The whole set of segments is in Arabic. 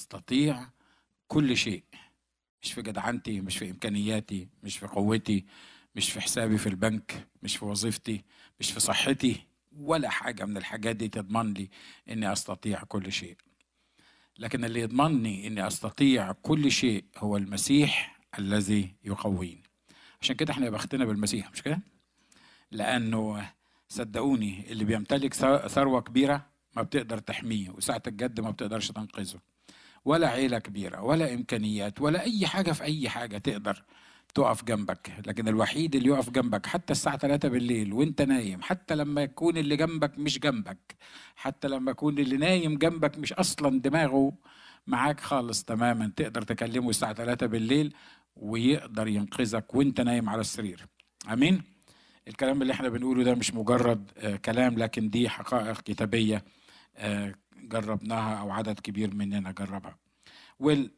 أستطيع كل شيء. مش في جدعنتي مش في إمكانياتي مش في قوتي مش في حسابي في البنك مش في وظيفتي مش في صحتي ولا حاجة من الحاجات دي تضمن لي إني أستطيع كل شيء. لكن اللي يضمنني إني أستطيع كل شيء هو المسيح الذي يقويني. عشان كده إحنا بختنا بالمسيح مش كده؟ لأنه صدقوني اللي بيمتلك ثروة كبيرة ما بتقدر تحميه وساعة الجد ما بتقدرش تنقذه. ولا عيلة كبيرة ولا إمكانيات ولا أي حاجة في أي حاجة تقدر تقف جنبك. لكن الوحيد اللي يقف جنبك حتى الساعة 3 بالليل وأنت نايم حتى لما يكون اللي جنبك مش جنبك حتى لما يكون اللي نايم جنبك مش أصلا دماغه معاك خالص تماما تقدر تكلمه الساعة 3 بالليل ويقدر ينقذك وأنت نايم على السرير. آمين؟ الكلام اللي إحنا بنقوله ده مش مجرد آه كلام لكن دي حقائق كتابية آه جربناها أو عدد كبير مننا جربها. وال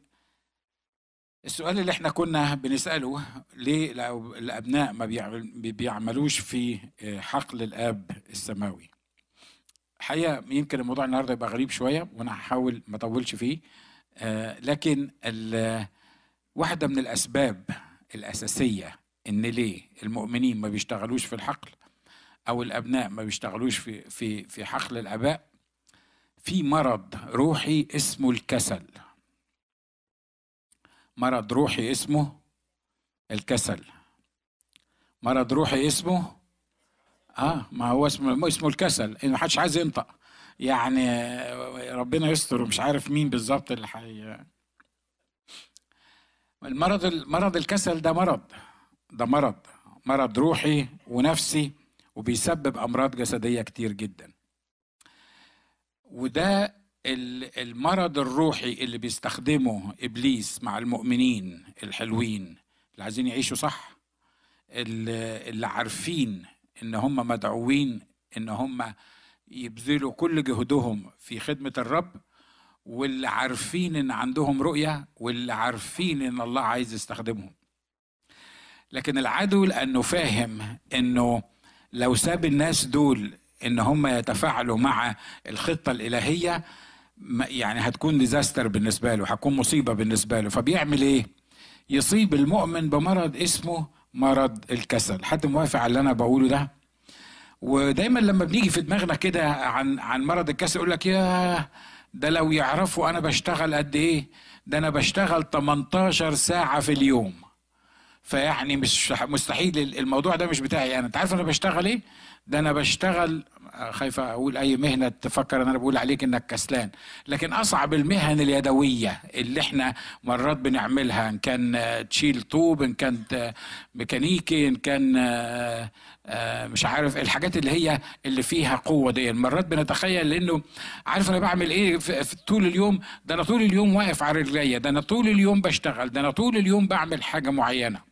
السؤال اللي إحنا كنا بنسأله ليه الأبناء ما بيعملوش في حقل الآب السماوي. الحقيقة يمكن الموضوع النهاردة يبقى غريب شوية وأنا هحاول ما أطولش فيه لكن واحدة من الأسباب الأساسية إن ليه المؤمنين ما بيشتغلوش في الحقل أو الأبناء ما بيشتغلوش في في في حقل الآباء في مرض روحي اسمه الكسل. مرض روحي اسمه الكسل. مرض روحي اسمه آه ما هو اسمه اسمه الكسل ما حدش عايز ينطق. يعني ربنا يستر ومش عارف مين بالظبط اللي حي المرض مرض الكسل ده مرض ده مرض مرض روحي ونفسي وبيسبب أمراض جسدية كتير جدا. وده المرض الروحي اللي بيستخدمه إبليس مع المؤمنين الحلوين. اللي عايزين يعيشوا صح. اللي عارفين إن هم مدعوين إن هم يبذلوا كل جهدهم في خدمة الرب. واللي عارفين إن عندهم رؤية. واللي عارفين إن الله عايز يستخدمهم. لكن العدو لأنه فاهم إنه لو ساب الناس دول إن هم يتفاعلوا مع الخطة الإلهية يعني هتكون ديزاستر بالنسبة له هتكون مصيبة بالنسبة له. فبيعمل إيه؟ يصيب المؤمن بمرض اسمه مرض الكسل. حد موافق على اللي أنا بقوله ده؟ ودايما لما بنيجي في دماغنا كده عن عن مرض الكسل يقول لك يا ده لو يعرفوا أنا بشتغل قد إيه؟ ده أنا بشتغل 18 ساعة في اليوم. فيعني مش مستحيل الموضوع ده مش بتاعي. أنا انت عارف أنا بشتغل إيه؟ ده أنا بشتغل خايفة أقول أي مهنة تفكر أن أنا بقول عليك إنك كسلان. لكن أصعب المهن اليدوية اللي إحنا مرات بنعملها إن كان تشيل طوب إن كانت ميكانيكي إن كان مش عارف الحاجات اللي هي اللي فيها قوة دي. مرات بنتخيل لأنه عارف أنا بعمل إيه في طول اليوم؟ ده أنا طول اليوم واقف على رجليا ده أنا طول اليوم بشتغل ده أنا طول اليوم بعمل حاجة معينة.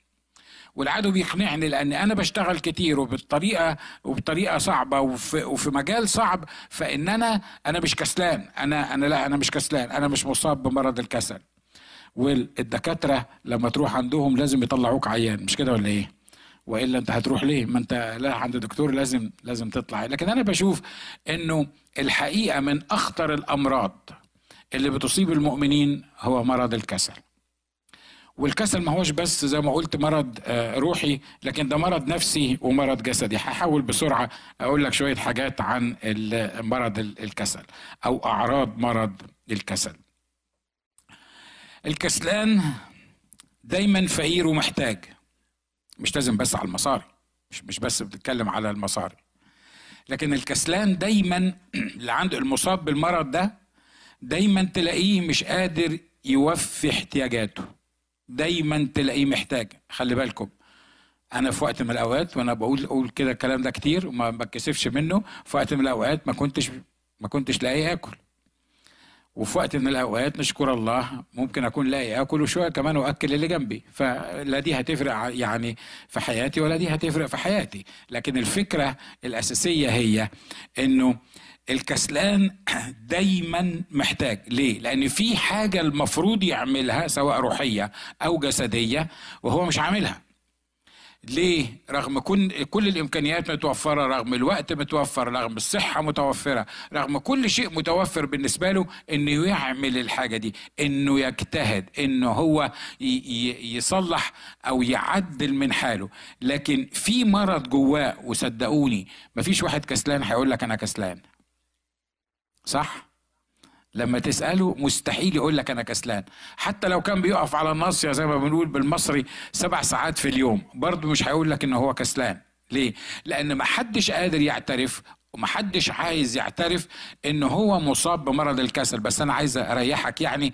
والعدو بيقنعني لأن أنا بشتغل كتير وبالطريقه وبطريقة صعبة وفي, وفي مجال صعب فإن أنا أنا مش كسلان أنا أنا لا أنا مش كسلان أنا مش مصاب بمرض الكسل والدكاترة لما تروح عندهم لازم يطلعوك عيان مش كده ولا إيه؟ وإلا أنت هتروح ليه؟ ما أنت لا عند دكتور لازم لازم تطلع لكن أنا بشوف إنه الحقيقة من أخطر الأمراض اللي بتصيب المؤمنين هو مرض الكسل. والكسل ما هوش بس زي ما قلت مرض روحي لكن ده مرض نفسي ومرض جسدي. هحاول بسرعة أقول لك شوية حاجات عن مرض الكسل أو أعراض مرض الكسل. الكسلان دايما فقير ومحتاج. مش لازم بس على المصاري. مش مش بس بتتكلم على المصاري. لكن الكسلان دايما اللي عنده المصاب بالمرض ده دايما تلاقيه مش قادر يوفي احتياجاته. دايما تلاقيه محتاج. خلي بالكم أنا في وقت من الأوقات وأنا بقول أقول كده الكلام ده كتير وما بتكسفش منه. في وقت من الأوقات ما كنتش ما كنتش لاقي آكل. وفي وقت من الأوقات نشكر الله ممكن أكون لاقي آكل وشوية كمان وأكل اللي جنبي. فلا دي هتفرق يعني في حياتي ولا دي هتفرق في حياتي. لكن الفكرة الأساسية هي إنه الكسلان دايما محتاج ليه لأن في حاجة المفروض يعملها سواء روحية أو جسدية وهو مش عاملها ليه؟ رغم كل الإمكانيات متوفرة، رغم الوقت متوفر، رغم الصحة متوفرة، رغم كل شيء متوفر بالنسبة له إنه يعمل الحاجة دي، إنه يجتهد، إنه هو يصلح أو يعدل من حاله، لكن في مرض جواه وصدقوني مفيش واحد كسلان هيقول لك أنا كسلان. صح؟ لما تسأله مستحيل يقول لك أنا كسلان. حتى لو كان بيقف على الناصية زي ما بنقول بالمصري سبع ساعات في اليوم برضه مش هيقول لك إن هو كسلان. ليه؟ لأن ما حدش قادر يعترف ومحدش عايز يعترف إن هو مصاب بمرض الكسل. بس أنا عايز أريحك يعني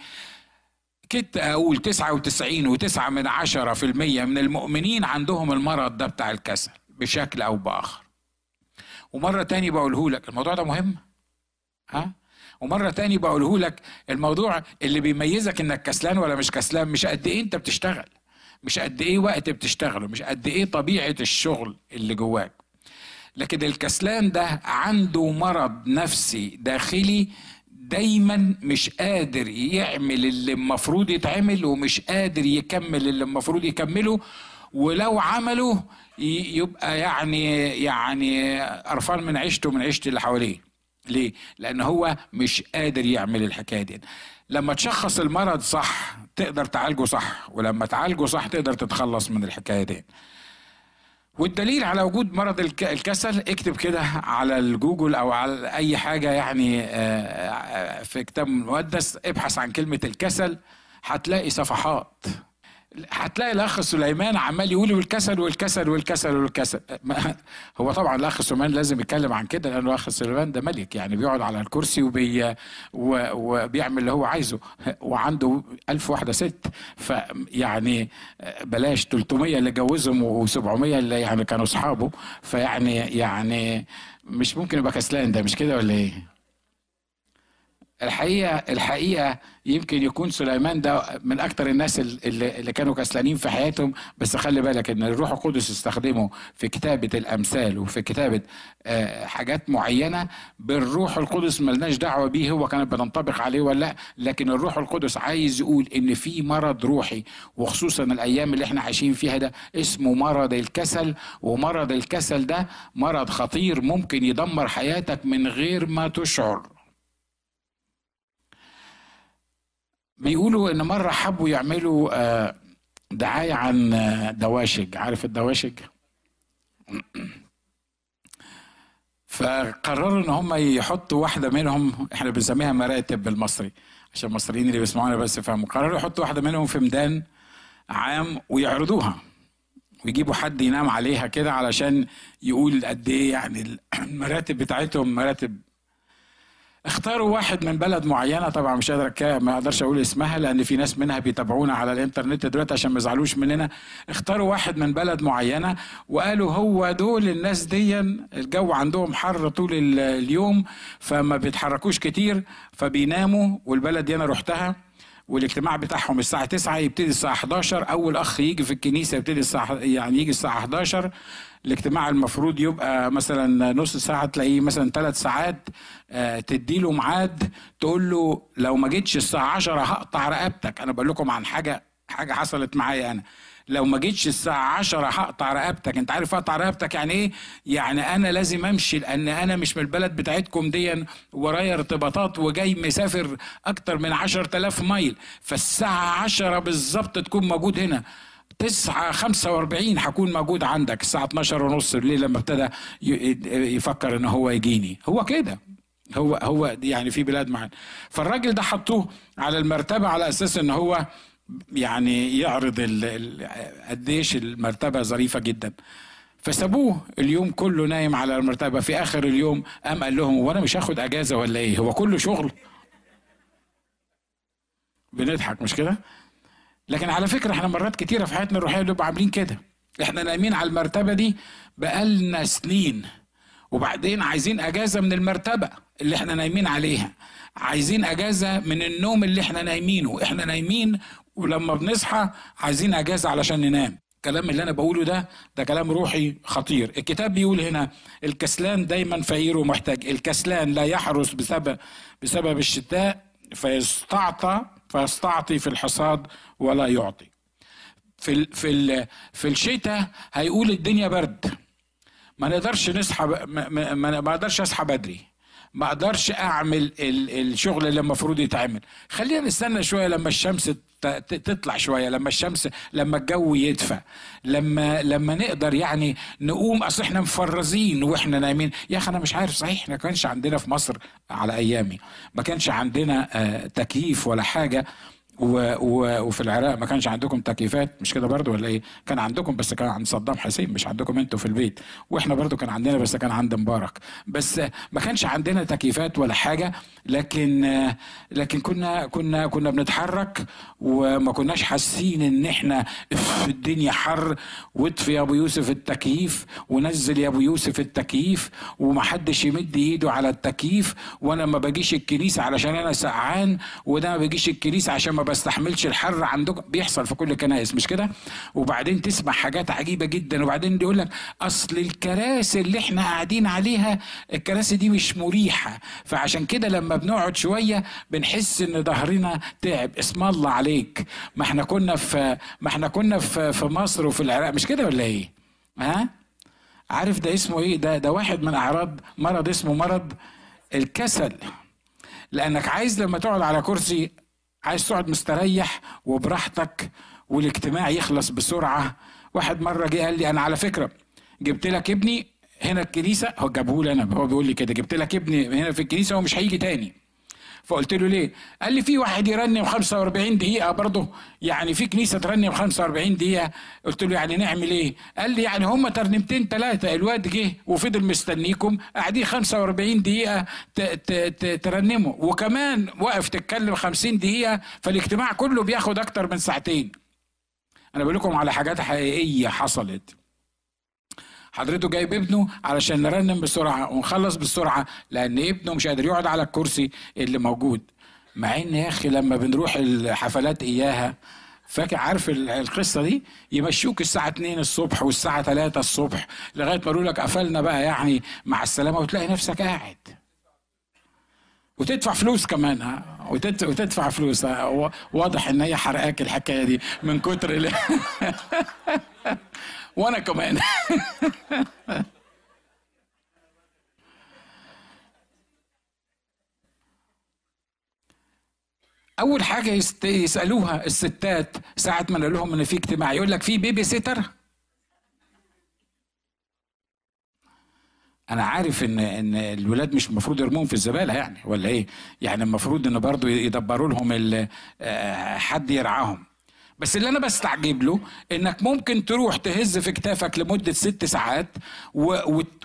كنت أقول تسعة وتسعين وتسعة من عشرة في المية من المؤمنين عندهم المرض ده بتاع الكسل بشكل أو بآخر. ومرة تاني بقوله لك الموضوع ده مهم؟ ها؟ ومرة تاني بقوله لك الموضوع اللي بيميزك إنك كسلان ولا مش كسلان مش قد إيه أنت بتشتغل مش قد إيه وقت بتشتغله مش قد إيه طبيعة الشغل اللي جواك. لكن الكسلان ده عنده مرض نفسي داخلي دايما مش قادر يعمل اللي المفروض يتعمل ومش قادر يكمل اللي المفروض يكمله ولو عمله يبقى يعني يعني قرفان من عيشته من عيشة اللي حواليه. ليه؟ لأن هو مش قادر يعمل الحكاية دي. لما تشخص المرض صح تقدر تعالجه صح. ولما تعالجه صح تقدر تتخلص من الحكاية دي. والدليل على وجود مرض الكسل اكتب كده على الجوجل أو على أي حاجة يعني آه، آه، في كتاب مقدس ابحث عن كلمة الكسل هتلاقي صفحات. هتلاقي الأخ سليمان عمال يقول والكسل والكسل والكسل والكسل. هو طبعا الأخ سليمان لازم يتكلم عن كده لأنه الأخ سليمان ده ملك يعني بيقعد على الكرسي وبي وبيعمل اللي هو عايزه وعنده ألف واحدة ست. فيعني بلاش 300 اللي جوزهم و700 اللي يعني كانوا أصحابه. فيعني يعني مش ممكن يبقى كسلان ده مش كده ولا إيه؟ الحقيقة الحقيقة يمكن يكون سليمان ده من أكتر الناس اللي, كانوا كسلانين في حياتهم بس خلي بالك إن الروح القدس استخدمه في كتابة الأمثال وفي كتابة آه، حاجات معينة بالروح القدس ملناش دعوة بيه هو كانت بتنطبق عليه ولا لأ لكن الروح القدس عايز يقول إن في مرض روحي وخصوصا الأيام اللي إحنا عايشين فيها ده اسمه مرض الكسل ومرض الكسل ده مرض خطير ممكن يدمر حياتك من غير ما تشعر. بيقولوا إن مرة حبوا يعملوا آه، دعاية عن آه، دواشج. عارف الدواشج؟ فقرروا إن هم يحطوا واحدة منهم إحنا بنسميها مراتب بالمصري عشان المصريين اللي بيسمعونا بس يفهموا قرروا يحطوا واحدة منهم في ميدان عام ويعرضوها ويجيبوا حد ينام عليها كده علشان يقول قد إيه يعني المراتب بتاعتهم مراتب اختاروا واحد من بلد معينة. طبعا مش قادر ما أقدرش أقول اسمها لأن في ناس منها بيتابعونا على الإنترنت دلوقتي عشان ما يزعلوش مننا. اختاروا واحد من بلد معينة وقالوا هو دول الناس دي الجو عندهم حر طول اليوم فما بيتحركوش كتير فبيناموا والبلد دي أنا رحتها والاجتماع بتاعهم الساعة 9 يبتدي الساعة 11 أول أخ يجي في الكنيسة يبتدي الساعة يعني يجي الساعة 11 الاجتماع المفروض يبقى مثلا نص ساعة تلاقيه مثلا ثلاث ساعات آه، تديله ميعاد تقول له لو ما جيتش الساعة 10 هقطع رقبتك. أنا بقول لكم عن حاجة حاجة حصلت معايا أنا. لو ما جيتش الساعة عشرة هقطع رقبتك. انت عارف اقطع رقبتك يعني إيه؟ يعني أنا لازم أمشي لأن أنا مش من البلد بتاعتكم دي ورايا ارتباطات وجاي مسافر أكتر من عشر تلاف مايل. فالساعة عشرة بالظبط تكون موجود هنا. تسعة خمسة وأربعين هكون موجود عندك. الساعة 12 ونص بالليل لما ابتدى يفكر إن هو يجيني. هو كده. هو هو يعني في بلاد معين فالراجل ده حطوه على المرتبة على أساس إن هو يعني يعرض قد إيش المرتبة ظريفة جدا. فسابوه اليوم كله نايم على المرتبة. في آخر اليوم قام قال لهم وأنا مش هاخد أجازة ولا إيه؟ هو كله شغل. بنضحك مش كده؟ لكن على فكرة إحنا مرات كتيرة في حياتنا الروحية بنبقى عاملين كده. إحنا نايمين على المرتبة دي بقالنا سنين وبعدين عايزين أجازة من المرتبة اللي إحنا نايمين عليها. عايزين أجازة من النوم اللي إحنا نايمينه. إحنا نايمين ولما بنصحى عايزين أجازة علشان ننام. الكلام اللي أنا بقوله ده ده كلام روحي خطير. الكتاب بيقول هنا الكسلان دايما فقير ومحتاج. الكسلان لا يحرس بسبب بسبب الشتاء فيستعطى فيستعطي في الحصاد ولا يعطي. في ال في ال في الشتاء هيقول الدنيا برد. ما نقدرش نصحى ما, ما, ما أقدرش أصحى بدري. ما أقدرش أعمل الشغل اللي المفروض يتعمل. خلينا نستنى شوية لما الشمس تطلع شوية لما الشمس لما الجو يدفى لما لما نقدر يعني نقوم أصل إحنا مفرزين وإحنا نايمين. يا أخي أنا مش عارف صحيح ما كانش عندنا في مصر على أيامي ما كانش عندنا آه، تكييف ولا حاجة. و و وفي العراق ما كانش عندكم تكييفات مش كده برضو ولا إيه؟ كان عندكم بس كان عند صدام حسين مش عندكم أنتوا في البيت. وإحنا برضو كان عندنا بس كان عند مبارك. بس ما كانش عندنا تكييفات ولا حاجة لكن لكن كنا كنا كنا بنتحرك وما كناش حاسين إن إحنا في الدنيا حر. واطفي يا أبو يوسف التكييف ونزل يا أبو يوسف التكييف ومحدش يمد إيده على التكييف. وأنا ما باجيش الكنيسة علشان أنا سقعان وده ما بيجيش الكنيسة عشان ما بستحملش الحر عندكم. بيحصل في كل الكنائس مش كده؟ وبعدين تسمع حاجات عجيبة جدا وبعدين يقول لك أصل الكراسي اللي إحنا قاعدين عليها الكراسي دي مش مريحة. فعشان كده لما بنقعد شوية بنحس إن ظهرنا تعب. اسم الله عليك. ما إحنا كنا في ما إحنا كنا في في مصر وفي العراق. مش كده ولا إيه؟ ها؟ عارف ده اسمه إيه؟ ده ده واحد من أعراض مرض اسمه مرض الكسل. لأنك عايز لما تقعد على كرسي عايز تقعد مستريح وبراحتك والاجتماع يخلص بسرعة. واحد مرة جه قال لي أنا على فكرة جبت لك ابني هنا الكنيسة. هو جابه لي أنا هو بيقول لي كده جبت لك ابني هنا في الكنيسة ومش هيجي تاني. فقلت له ليه؟ قال لي في واحد يرنم 45 دقيقة برضه يعني في كنيسة ترنم 45 دقيقة قلت له يعني نعمل إيه؟ قال لي يعني هم ترنمتين ثلاثة الواد جه وفضل مستنيكم قاعدين 45 دقيقة ترنموا وكمان وقف تتكلم 50 دقيقة فالاجتماع كله بياخد أكتر من ساعتين. أنا بقول لكم على حاجات حقيقية حصلت. حضرته جايب ابنه علشان نرنم بسرعة ونخلص بسرعة لأن ابنه مش قادر يقعد على الكرسي اللي موجود. مع إن يا أخي لما بنروح الحفلات إياها فاكر عارف القصة دي؟ يمشوك الساعة 2 الصبح والساعة 3 الصبح لغاية ما يقولوا لك قفلنا بقى يعني مع السلامة وتلاقي نفسك قاعد. وتدفع فلوس كمان ها؟ وتدفع فلوس واضح إن هي حرقاك الحكاية دي من كتر وأنا كمان. أول حاجة يسألوها الستات ساعة ما نقول لهم إن في اجتماع يقول لك في babysitter أنا عارف ان إن الولاد مش المفروض يرموهم في الزبالة يعني ولا إيه؟ يعني المفروض إن برضه يدبروا لهم آه، حد يرعاهم. بس اللي أنا بستعجب له إنك ممكن تروح تهز في كتافك لمدة ست ساعات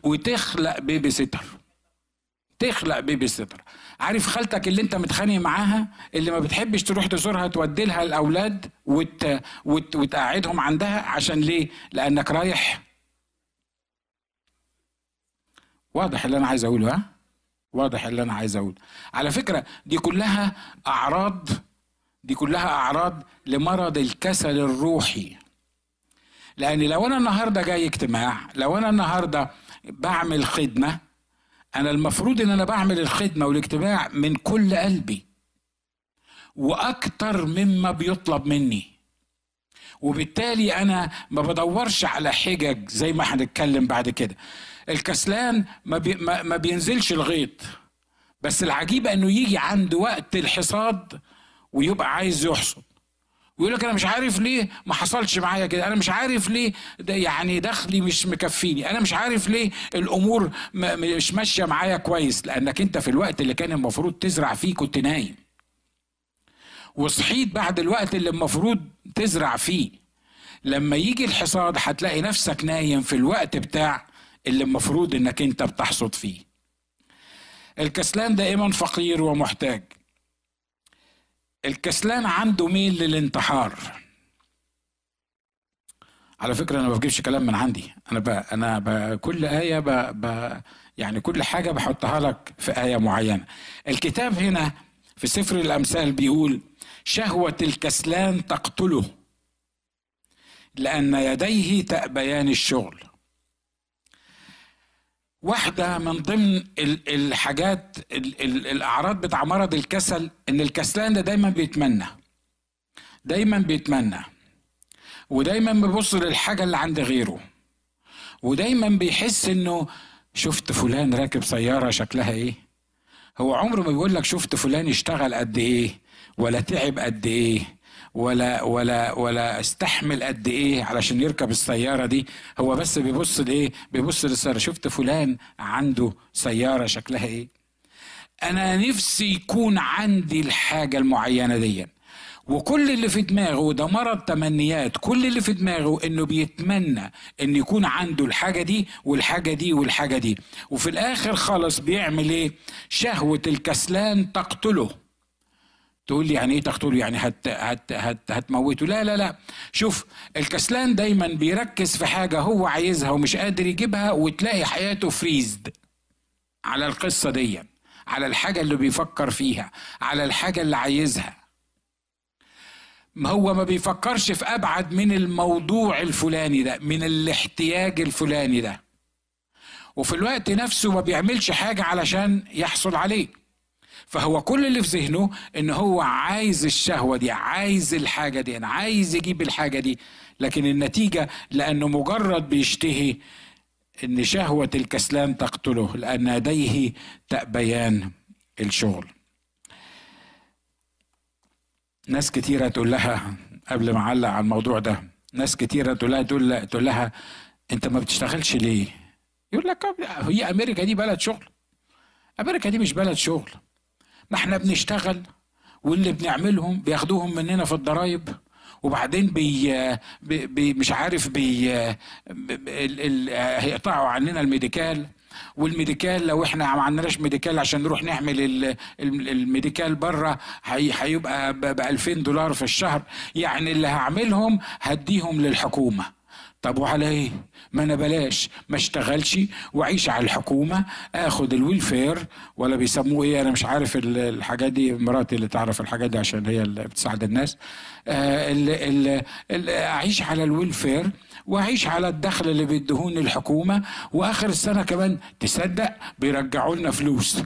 وتخلق babysitter. تخلق بيبي سيتر. عارف خالتك اللي أنت متخانق معاها اللي ما بتحبش تروح تزورها تودي لها الأولاد وت... وت... وتقعدهم عندها عشان ليه؟ لأنك رايح. واضح اللي أنا عايز أقوله ها؟ واضح اللي أنا عايز أقوله. على فكرة دي كلها أعراض دي كلها أعراض لمرض الكسل الروحي. لأن لو أنا النهارده جاي اجتماع لو أنا النهارده بعمل خدمة أنا المفروض إن أنا بعمل الخدمة والاجتماع من كل قلبي. وأكتر مما بيطلب مني. وبالتالي أنا ما بدورش على حجج زي ما هنتكلم بعد كده. الكسلان ما, بي ما بينزلش الغيط. بس العجيب إنه يجي عند وقت الحصاد ويبقى عايز يحصد ويقول لك أنا مش عارف ليه ما حصلش معايا كده. أنا مش عارف ليه ده يعني دخلي مش مكفيني. أنا مش عارف ليه الأمور مش ماشية معايا كويس. لأنك أنت في الوقت اللي كان المفروض تزرع فيه كنت نايم. وصحيت بعد الوقت اللي المفروض تزرع فيه. لما يجي الحصاد هتلاقي نفسك نايم في الوقت بتاع اللي المفروض إنك أنت بتحصد فيه. الكسلان دائما فقير ومحتاج. الكسلان عنده ميل للانتحار؟ على فكرة أنا ما بجيبش كلام من عندي. أنا ب... أنا ب... كل آية ب... ب... يعني كل حاجة بحطها لك في آية معينة. الكتاب هنا في سفر الأمثال بيقول شهوة الكسلان تقتله لأن يديه تأبيان الشغل. واحدة من ضمن الحاجات الأعراض بتاع مرض الكسل إن الكسلان ده دايما بيتمنى. دايما بيتمنى. ودايما بيبص للحاجة اللي عند غيره. ودايما بيحس إنه شفت فلان راكب سيارة شكلها إيه؟ هو عمره ما بيقول لك شفت فلان اشتغل قد إيه ولا تعب قد إيه؟ ولا ولا ولا استحمل قد إيه علشان يركب السيارة دي. هو بس بيبص لإيه؟ بيبص للسيارة. شفت فلان عنده سيارة شكلها إيه؟ أنا نفسي يكون عندي الحاجة المعينة دي. وكل اللي في دماغه ده مرض تمنيات كل اللي في دماغه إنه بيتمنى إن يكون عنده الحاجة دي والحاجة دي والحاجة دي. وفي الآخر خالص بيعمل إيه؟ شهوة الكسلان تقتله. تقول لي يعني إيه تقتله يعني هت هت هت هتموته. لا لا لا. شوف الكسلان دايما بيركز في حاجة هو عايزها ومش قادر يجيبها وتلاقي حياته فريزد على القصة دي على الحاجة اللي بيفكر فيها على الحاجة اللي عايزها. ما هو ما بيفكرش في أبعد من الموضوع الفلاني ده من الاحتياج الفلاني ده. وفي الوقت نفسه ما بيعملش حاجة علشان يحصل عليه. فهو كل اللي في ذهنه إن هو عايز الشهوة دي عايز الحاجة دي عايز يجيب الحاجة دي. لكن النتيجة لأنه مجرد بيشتهي إن شهوة الكسلان تقتله لأن يديه تأبيان الشغل. ناس كتيرة تقول لها قبل ما أعلق على الموضوع ده ناس كتيرة تقول لها تقول لها أنت ما بتشتغلش ليه؟ يقول لك هي أمريكا دي بلد شغل. أمريكا دي مش بلد شغل. ما إحنا بنشتغل واللي بنعملهم بياخدوهم مننا في الضرايب وبعدين بي, بي مش عارف بي هيقطعوا عننا ال medical. وال medical لو إحنا ما عندناش medical عشان نروح نعمل ال medical بره هيبقى ب 2000 دولار في الشهر. يعني اللي هعملهم هديهم للحكومة. طب وعلى إيه ما أنا بلاش ما اشتغلش واعيش على الحكومة آخد ال welfare ولا بيسموه إيه؟ أنا مش عارف الحاجات دي مراتي اللي تعرف الحاجات دي عشان هي اللي بتساعد الناس. آه ال ال ال أعيش على ال welfare وأعيش على الدخل اللي بيدهوني الحكومة وآخر السنة كمان تصدق بيرجعوا لنا فلوس.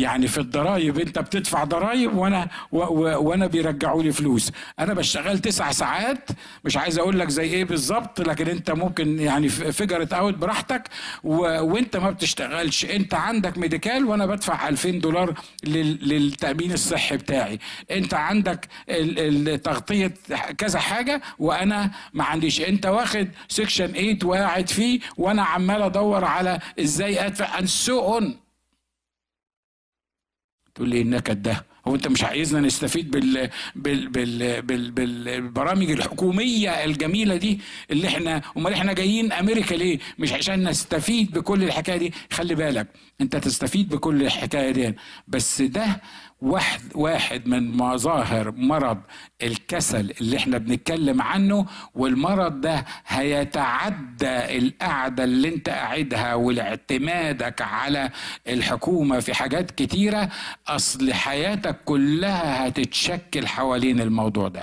يعني في الضرايب انت بتدفع ضرايب وأنا و و وأنا بيرجعوا لي فلوس. أنا بشتغل تسع ساعات مش عايز أقول لك زي إيه بالظبط لكن انت ممكن يعني figure it out براحتك. و وانت ما بتشتغلش انت عندك Medi-Cal وأنا بدفع 2000 دولار للتأمين الصحي بتاعي. انت عندك التغطيه كذا حاجة وأنا ما عنديش. انت واخد section 8 وقاعد فيه وأنا عمال ادور على إزاي ادفع and so on تقول لي النكد ده هو أنت مش عايزنا نستفيد بال... بال... بال... بال... بالبرامج الحكومية الجميلة دي اللي إحنا أمال إحنا جايين أمريكا ليه؟ مش عشان نستفيد بكل الحكاية دي. خلي بالك أنت تستفيد بكل الحكاية دي. بس ده واحد واحد من مظاهر مرض الكسل اللي إحنا بنتكلم عنه والمرض ده هيتعدى القعدة اللي انت قاعدها والاعتمادك على الحكومة في حاجات كتيرة. أصل حياتك كلها هتتشكل حوالين الموضوع ده.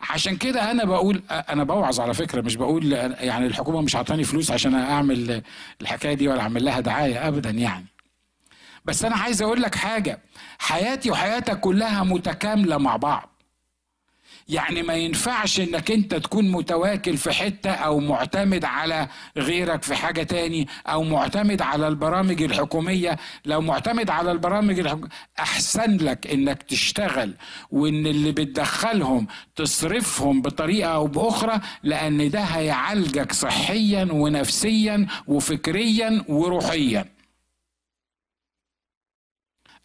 عشان كده أنا بقول أنا بوعظ على فكرة مش بقول يعني الحكومة مش عطاني فلوس عشان أعمل الحكاية دي ولا أعمل لها دعاية ابدا يعني. بس أنا عايز أقول لك حاجة. حياتي وحياتك كلها متكاملة مع بعض. يعني ما ينفعش إنك أنت تكون متواكل في حتة أو معتمد على غيرك في حاجة تاني أو معتمد على البرامج الحكومية. لو معتمد على البرامج الحكومية أحسن لك إنك تشتغل وإن اللي بتدخلهم تصرفهم بطريقة أو بأخرى لأن ده هيعالجك صحيا ونفسيا وفكريا وروحيا.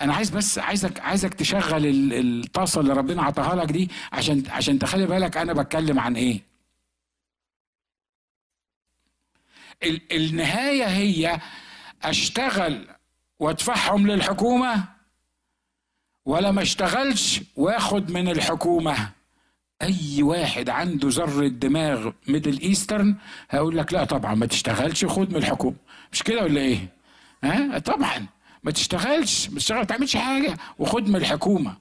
أنا عايز بس عايزك عايزك تشغل الطاسة اللي ربنا عطاها لك دي عشان عشان تخلي بالك أنا بتكلم عن إيه. النهاية هي اشتغل وادفعهم للحكومة ولا ما اشتغلش واخد من الحكومة. أي واحد عنده ذرة دماغ Middle Eastern هيقول لك لا طبعا ما تشتغلش خد من الحكومة. مش كده ولا إيه؟ ها؟ طبعا. ما تشتغلش ما تشتغل تعملش حاجة وخد من الحكومة.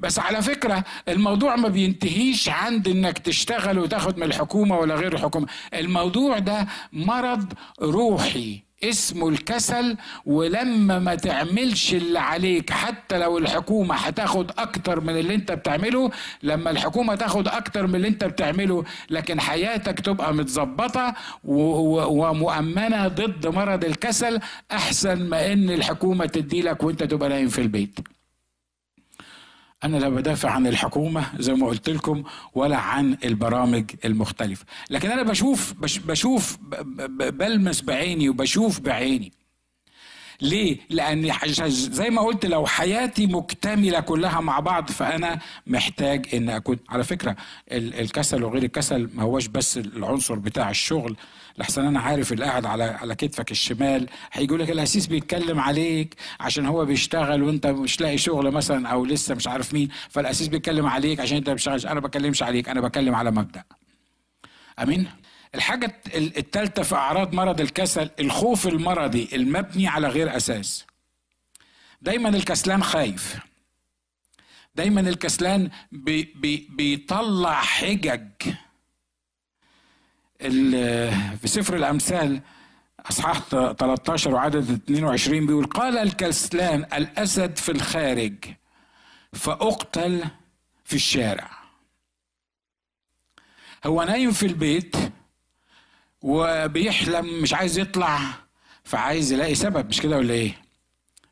بس على فكرة الموضوع ما بينتهيش عند إنك تشتغل وتاخد من الحكومة ولا غير الحكومة. الموضوع ده مرض روحي. اسمه الكسل ولما ما تعملش اللي عليك حتى لو الحكومة هتاخد أكتر من اللي أنت بتعمله لما الحكومة تاخد أكتر من اللي أنت بتعمله لكن حياتك تبقى متظبطة ومؤمنة ضد مرض الكسل أحسن ما إن الحكومة تديلك وأنت تبقى نايم في البيت. أنا لا بدافع عن الحكومة زي ما قلت لكم ولا عن البرامج المختلفة لكن أنا بشوف بشوف بلمس بعيني وبشوف بعيني ليه؟ لأن زي ما قلت لو حياتي مكتملة كلها مع بعض فأنا محتاج إن أكون على فكرة الكسل وغير الكسل ما هوش بس العنصر بتاع الشغل لحسن أنا عارف اللي قاعد على على كتفك الشمال. هيقول لك الأسيس بيتكلم عليك عشان هو بيشتغل وأنت مش لاقي شغل مثلا أو لسه مش عارف مين. فالأسيس بيتكلم عليك عشان أنت مش أنا بكلمش عليك أنا بكلم على مبدأ. أمين؟ الحاجة الثالثة في أعراض مرض الكسل الخوف المرضي المبني على غير أساس. دايما الكسلان خايف. دايما الكسلان بي بي بيطلع حجج. في سفر الأمثال أصحاح 13 وعدد 22 بيقول قال الكسلان الأسد في الخارج فأقتل في الشارع. هو نايم في البيت وبيحلم مش عايز يطلع فعايز يلاقي سبب مش كده ولا إيه؟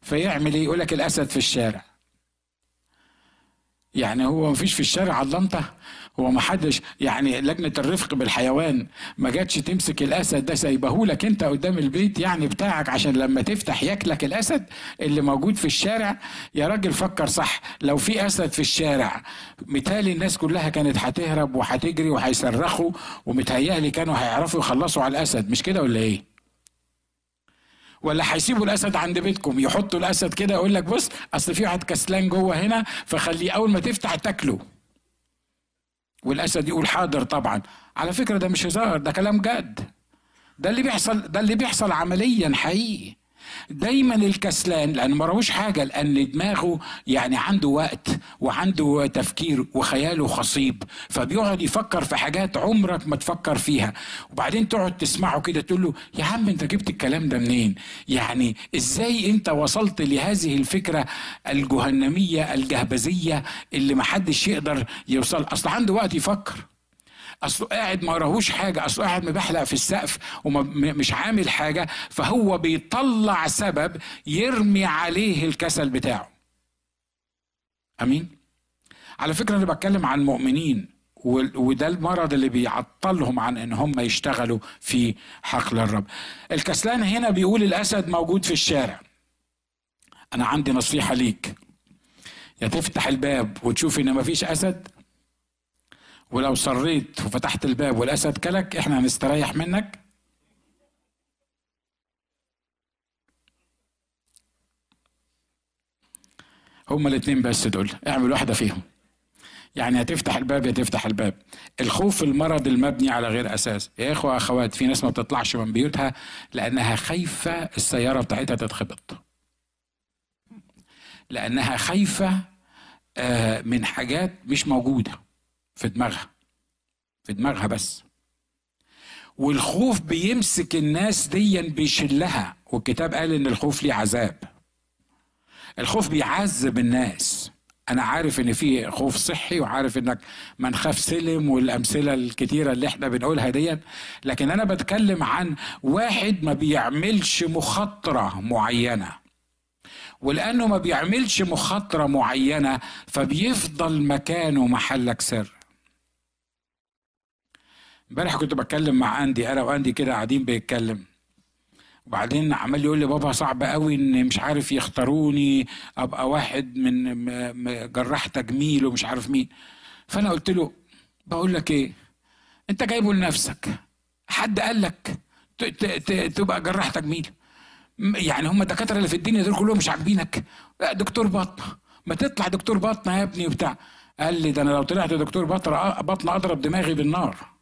فيعمل إيه؟ يقول لك الأسد في الشارع. يعني هو مفيش في الشارع علمته هو ما حدش يعني لجنة الرفق بالحيوان ما جاتش تمسك الأسد ده سايبهولك أنت قدام البيت يعني بتاعك عشان لما تفتح ياكلك الأسد اللي موجود في الشارع يا راجل فكر صح لو في أسد في الشارع متهيألي الناس كلها كانت هتهرب وهتجري وهيصرخوا ومتهيألي كانوا هيعرفوا يخلصوا على الأسد مش كده ولا إيه؟ ولا هيسيبوا الأسد عند بيتكم يحطوا الأسد كده يقول لك بص أصل في واحد كسلان جوه هنا فخليه أول ما تفتح تاكله والأسد يقول حاضر طبعا. على فكرة ده مش هزار ده كلام جد. ده اللي بيحصل ده اللي بيحصل عمليا حقيقي. دايما الكسلان لأن ما راهوش حاجة لأن دماغه يعني عنده وقت وعنده تفكير وخياله خصيب فبيقعد يفكر في حاجات عمرك ما تفكر فيها. وبعدين تقعد تسمعه كده تقول له يا عم أنت جبت الكلام ده منين؟ يعني إزاي أنت وصلت لهذه الفكرة الجهنمية الجهبذية اللي ما حدش يقدر يوصل أصل عنده وقت يفكر. اصله قاعد ما راهوش حاجة اصله قاعد مبحلق في السقف ومش عامل حاجة فهو بيطلع سبب يرمي عليه الكسل بتاعه. أمين؟ على فكرة أنا بتكلم عن مؤمنين وده المرض اللي بيعطلهم عن إن هم يشتغلوا في حقل الرب. الكسلان هنا بيقول الأسد موجود في الشارع. أنا عندي نصيحة ليك. يا تفتح الباب وتشوف إن مفيش أسد ولو صريت وفتحت الباب والاسد كلك إحنا هنستريح منك. هما الاثنين بس دول. اعمل واحدة فيهم. يعني هتفتح الباب يا تفتح الباب. الخوف المرض المبني على غير أساس. يا إخوة أخوات في ناس ما بتطلعش من بيوتها لأنها خايفة السيارة بتاعتها تتخبط. لأنها خايفة آه، من حاجات مش موجودة. في دماغها في دماغها بس. والخوف بيمسك الناس ديا بيشلها والكتاب قال إن الخوف ليه عذاب. الخوف بيعذب الناس. أنا عارف إن في خوف صحي وعارف إنك من خاف سلم والأمثلة الكتيرة اللي إحنا بنقولها دي لكن أنا بتكلم عن واحد ما بيعملش مخاطرة معينة. ولأنه ما بيعملش مخاطرة معينة فبيفضل مكانه محلك سر. امبارح كنت بتكلم مع أندي أنا وأندي كده قاعدين بيتكلم. وبعدين عمال يقول لي بابا صعب قوي إن مش عارف يختاروني أبقى واحد من جراح تجميل ومش عارف مين. فأنا قلت له بقول لك إيه؟ أنت جايبه لنفسك. حد قال لك تبقى جراح تجميل؟ يعني هم الدكاترة اللي في الدنيا دول كلهم مش عاجبينك؟ دكتور بطنه ما تطلع دكتور بطنه يا ابني وبتاع. قال لي ده أنا لو طلعت دكتور بطنه أضرب دماغي بالنار.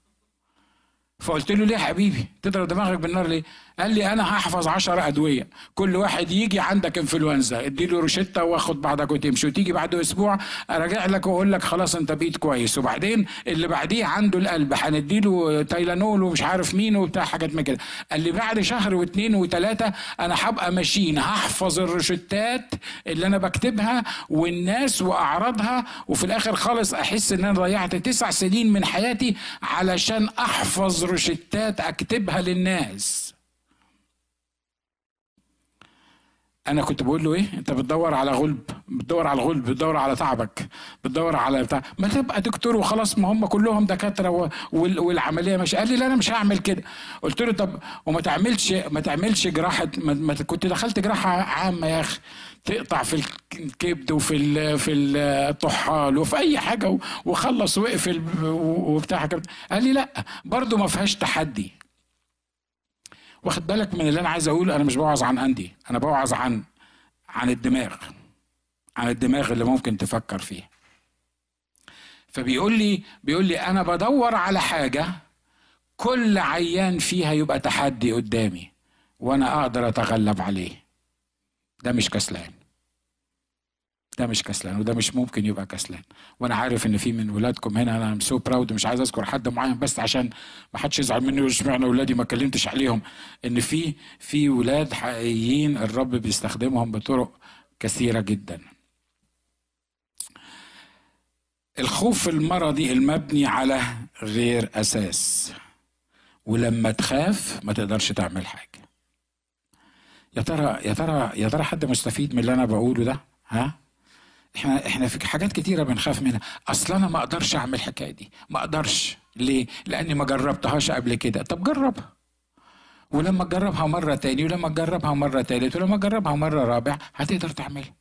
فقلت له ليه يا حبيبي؟ تضرب دماغك بالنار ليه؟ قال لي أنا هحفظ عشر أدوية. كل واحد يجي عندك انفلونزا اديله روشتة واخد بعضك وتمشي. وتيجي بعد أسبوع أراجع لك وأقول لك خلاص أنت بقيت كويس. وبعدين اللي بعديه عنده القلب. هنديله تايلانول ومش عارف مين وبتاع حاجات من كده. قال لي بعد شهر واثنين وثلاثه أنا هبقى ماشيين هحفظ الروشتات اللي أنا بكتبها والناس وأعراضها. وفي الآخر خالص أحس إن أنا ضيعت تسع سنين من حياتي علشان أحفظ روشتات اكتبها للناس. أنا كنت بقول له إيه؟ انت بتدور على غلب بتدور على الغلب بتدور على تعبك بتدور على بتاع. ما تبقى دكتور وخلاص ما هم كلهم دكاترة و... وال... والعملية مش قال لي لا أنا مش هعمل كده. قلت له طب وما تعملش ما تعملش جراحة ما... ما كنت دخلت جراحة عامة يا أخي. تقطع في الكبد وفي. في الطحال وفي أي حاجة وخلص وقفل وبتاع قال لي لا برضه ما فيهاش تحدي. واخد بالك من اللي أنا عايز أقوله؟ أنا مش بوعظ عن اندي أنا بوعظ عن عن الدماغ عن الدماغ اللي ممكن تفكر فيه فبيقول لي بيقول لي أنا بدور على حاجة كل عيان فيها يبقى تحدي قدامي وأنا أقدر أتغلب عليه. ده مش كسلان. ده مش كسلان وده مش ممكن يبقى كسلان. وأنا عارف إن في من ولادكم هنا أنا سو براود مش عايز أذكر حد معين بس عشان ما حدش يزعل مني ويقول اشمعنى اولادي ما كلمتش عليهم. إن في في ولاد حقيقيين الرب بيستخدمهم بطرق كثيرة جدا. الخوف المرضي المبني على غير أساس. ولما تخاف ما تقدرش تعمل حاجة. يا ترى يا ترى يا ترى حد مستفيد من اللي أنا بقوله ده؟ ها؟ إحنا إحنا في حاجات كتيرة بنخاف منها. أصل أنا ما أقدرش أعمل الحكاية دي. ما أقدرش. ليه؟ لأني ما جربتهاش قبل كده. طب جربها ولما تجربها مرة تاني ولما تجربها مرة تالت ولما تجربها مرة رابع هتقدر تعملها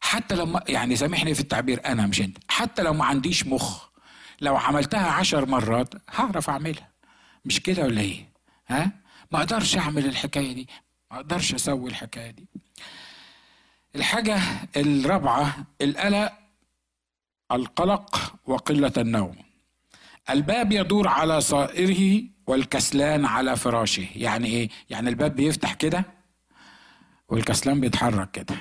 حتى لما يعني سامحني في التعبير أنا مش أنت. حتى لو ما عنديش مخ لو عملتها عشر مرات هعرف أعملها. مش كده ولا إيه؟ ها؟ ما أقدرش أعمل الحكاية دي. ما أقدرش أسوي الحكاية دي. الحاجة الرابعة القلق القلق وقلة النوم. الباب يدور على صائره والكسلان على فراشه. يعني إيه؟ يعني الباب بيفتح كده والكسلان بيتحرك كده.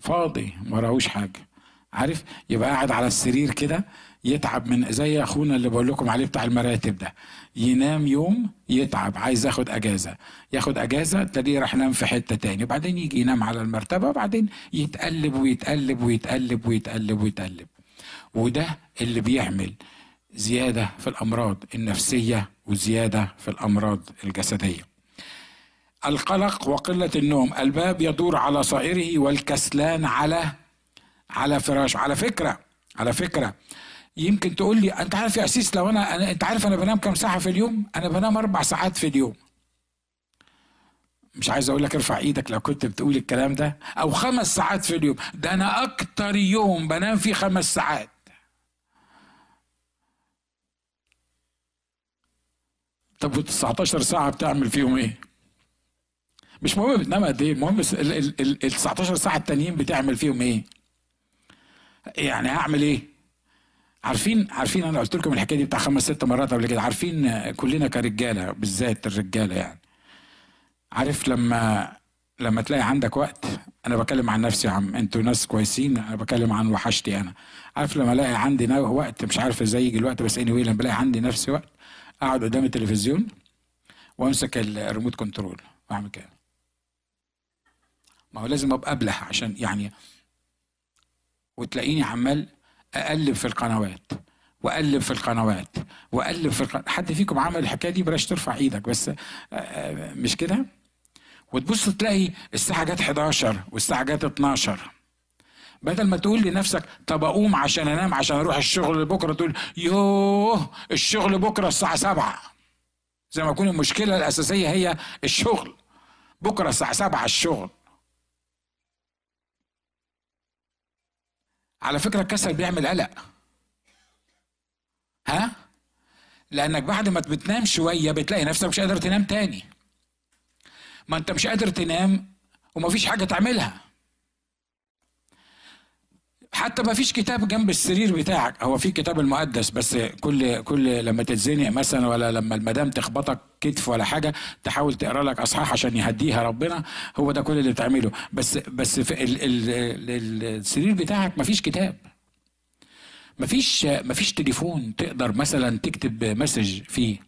فاضي ما راهوش حاجة. عارف؟ يبقى قاعد على السرير كده يتعب من زي اخونا اللي بقول لكم عليه بتاع المراتب ده. ينام يوم يتعب عايز ياخد أجازة. ياخد أجازة تلاقيه راح نام في حتة تاني. وبعدين يجي ينام على المرتبة وبعدين يتقلب ويتقلب ويتقلب ويتقلب ويتقلب. وده اللي بيعمل زيادة في الأمراض النفسية وزيادة في الأمراض الجسدية. القلق وقلة النوم. الباب يدور على صائره والكسلان على على فراشه. على فكرة على فكرة يمكن تقول لي أنت عارف يا أسيس لو أنا, أنت عارف أنا بنام كام ساعة في اليوم؟ أنا بنام أربع ساعات في اليوم. مش عايز أقول لك ارفع إيدك لو كنت بتقول الكلام ده. أو خمس ساعات في اليوم. ده أنا أكتر يوم بنام فيه خمس ساعات. طب و 19 ساعة بتعمل فيهم إيه؟ مش مهم بتنام قد إيه. المهم ال 19 ساعة التانيين بتعمل فيهم إيه؟ يعني هعمل إيه؟ عارفين عارفين أنا قلت لكم الحكاية دي بتاع خمس ست مرات قبل كده. عارفين كلنا كرجالة بالذات الرجالة يعني. عارف لما لما تلاقي عندك وقت أنا بكلم عن نفسي يا عم أنتوا ناس كويسين أنا بكلم عن وحشتي أنا. عارف لما ألاقي عندي وقت مش عارف إزاي يجي الوقت بس اني anyway لما بلاقي عندي نفسي وقت أقعد قدام التلفزيون وأمسك الريموت كنترول وأعمل كده. ما هو لازم أبقى أبلح عشان يعني وتلاقيني عمال اقلب في القنوات واقلب في القنوات واقلب في القنوات. حد فيكم عمل الحكاية دي بلاش ترفع إيدك بس مش كده؟ وتبص تلاقي الساعة جت 11 والساعة جت 12 بدل ما تقول لنفسك طب أقوم عشان أنام عشان أروح الشغل بكره تقول يوه الشغل بكرة الساعة 7 زي ما يكون المشكلة الأساسية هي الشغل. بكرة الساعة 7 الشغل. على فكرة الكسل بيعمل قلق. ها؟ لأنك بعد ما بتنام شوية بتلاقي نفسك مش قادر تنام تاني. ما أنت مش قادر تنام ومفيش حاجة تعملها. حتى ما فيش كتاب جنب السرير بتاعك. هو في كتاب المقدس بس كل كل لما تتزنق مثلا ولا لما المدام تخبطك كتف ولا حاجة تحاول تقرأ لك أصحاح عشان يهديها ربنا. هو ده كل اللي بتعمله. بس بس في ال ال ال السرير بتاعك ما فيش كتاب. ما فيش ما فيش تليفون تقدر مثلا تكتب مسج فيه.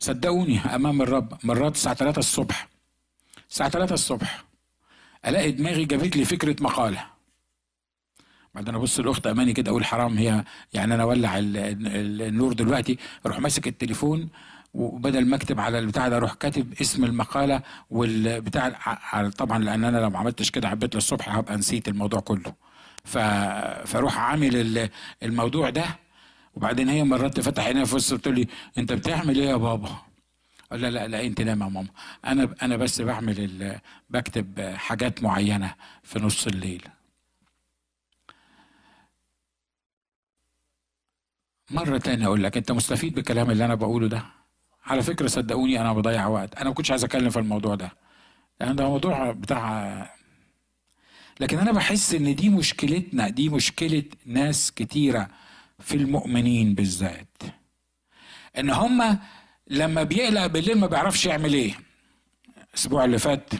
صدقوني أمام الرب مرات الساعة 3 الصبح الساعة 3 الصبح ألاقي دماغي جابت لي فكرة مقالة. بعدين ابص الاخت اماني كده أقول حرام هي يعني أنا اولع النور دلوقتي أروح ماسك التليفون وبدل ما اكتب على البتاع ده أروح كاتب اسم المقالة والبتاع طبعا لأن أنا لو ما عملتش كده حبيت للصبح هبقى نسيت الموضوع كله. فاروح عامل الموضوع ده وبعدين هي مرات تفتح عينيها في وسط تقول لي انت بتعمل إيه يا بابا؟ قال لا لا لا انت نام يا ماما أنا أنا بس بعمل بكتب حاجات معينة في نص الليل مرة تانية أقول لك أنت مستفيد بالكلام اللي أنا بقوله ده؟ على فكرة صدقوني أنا بضيع وقت. أنا ما كنتش عايز أتكلم في الموضوع ده. لأن ده موضوع بتاع لكن أنا بحس إن دي مشكلتنا دي مشكلة ناس كتيرة في المؤمنين بالذات. إن هما لما بيقلق بالليل ما بيعرفش يعمل إيه. الأسبوع اللي فات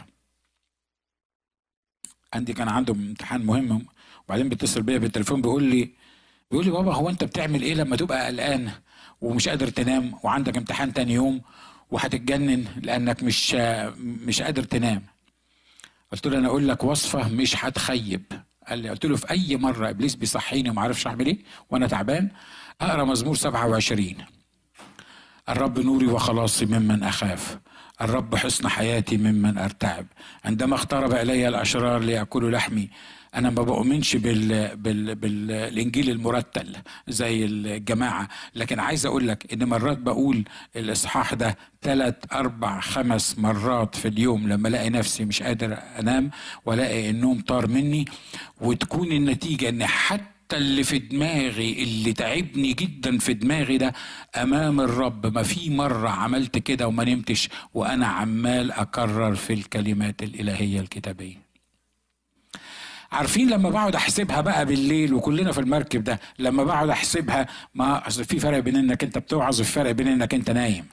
عندي كان عنده امتحان مهم وبعدين بيتصل بيا بالتليفون بيقول لي بيقول لي بابا هو انت بتعمل إيه لما تبقى قلقان ومش قادر تنام وعندك امتحان تاني يوم وهتتجنن لأنك مش مش قادر تنام؟ قلت له أنا أقول لك وصفة مش هتخيب. قال لي قلت له في أي مرة إبليس بيصحيني وما أعرفش أعمل إيه وأنا تعبان أقرأ مزمور 27 الرب نوري وخلاصي ممن أخاف. الرب حصن حياتي ممن أرتعب. عندما اقترب إلي الأشرار ليأكلوا لحمي أنا ما بؤمنش بال... بال... بالإنجيل المرتل زي الجماعة. لكن عايز أقول لك إن مرات بقول الإصحاح ده ثلاث أربع خمس مرات في اليوم لما ألاقي نفسي مش قادر أنام وألاقي النوم طار مني وتكون النتيجة إن حتى حتى اللي في دماغي اللي تعبني جدا في دماغي ده أمام الرب. ما في مرة عملت كده وما نمتش وأنا عمال أكرر في الكلمات الإلهية الكتابية. عارفين لما بقعد احسبها بقى بالليل وكلنا في المركب ده لما بقعد احسبها ما اصل في فرق بين انك انت بتوعظ وفي فرق بين انك انت نايم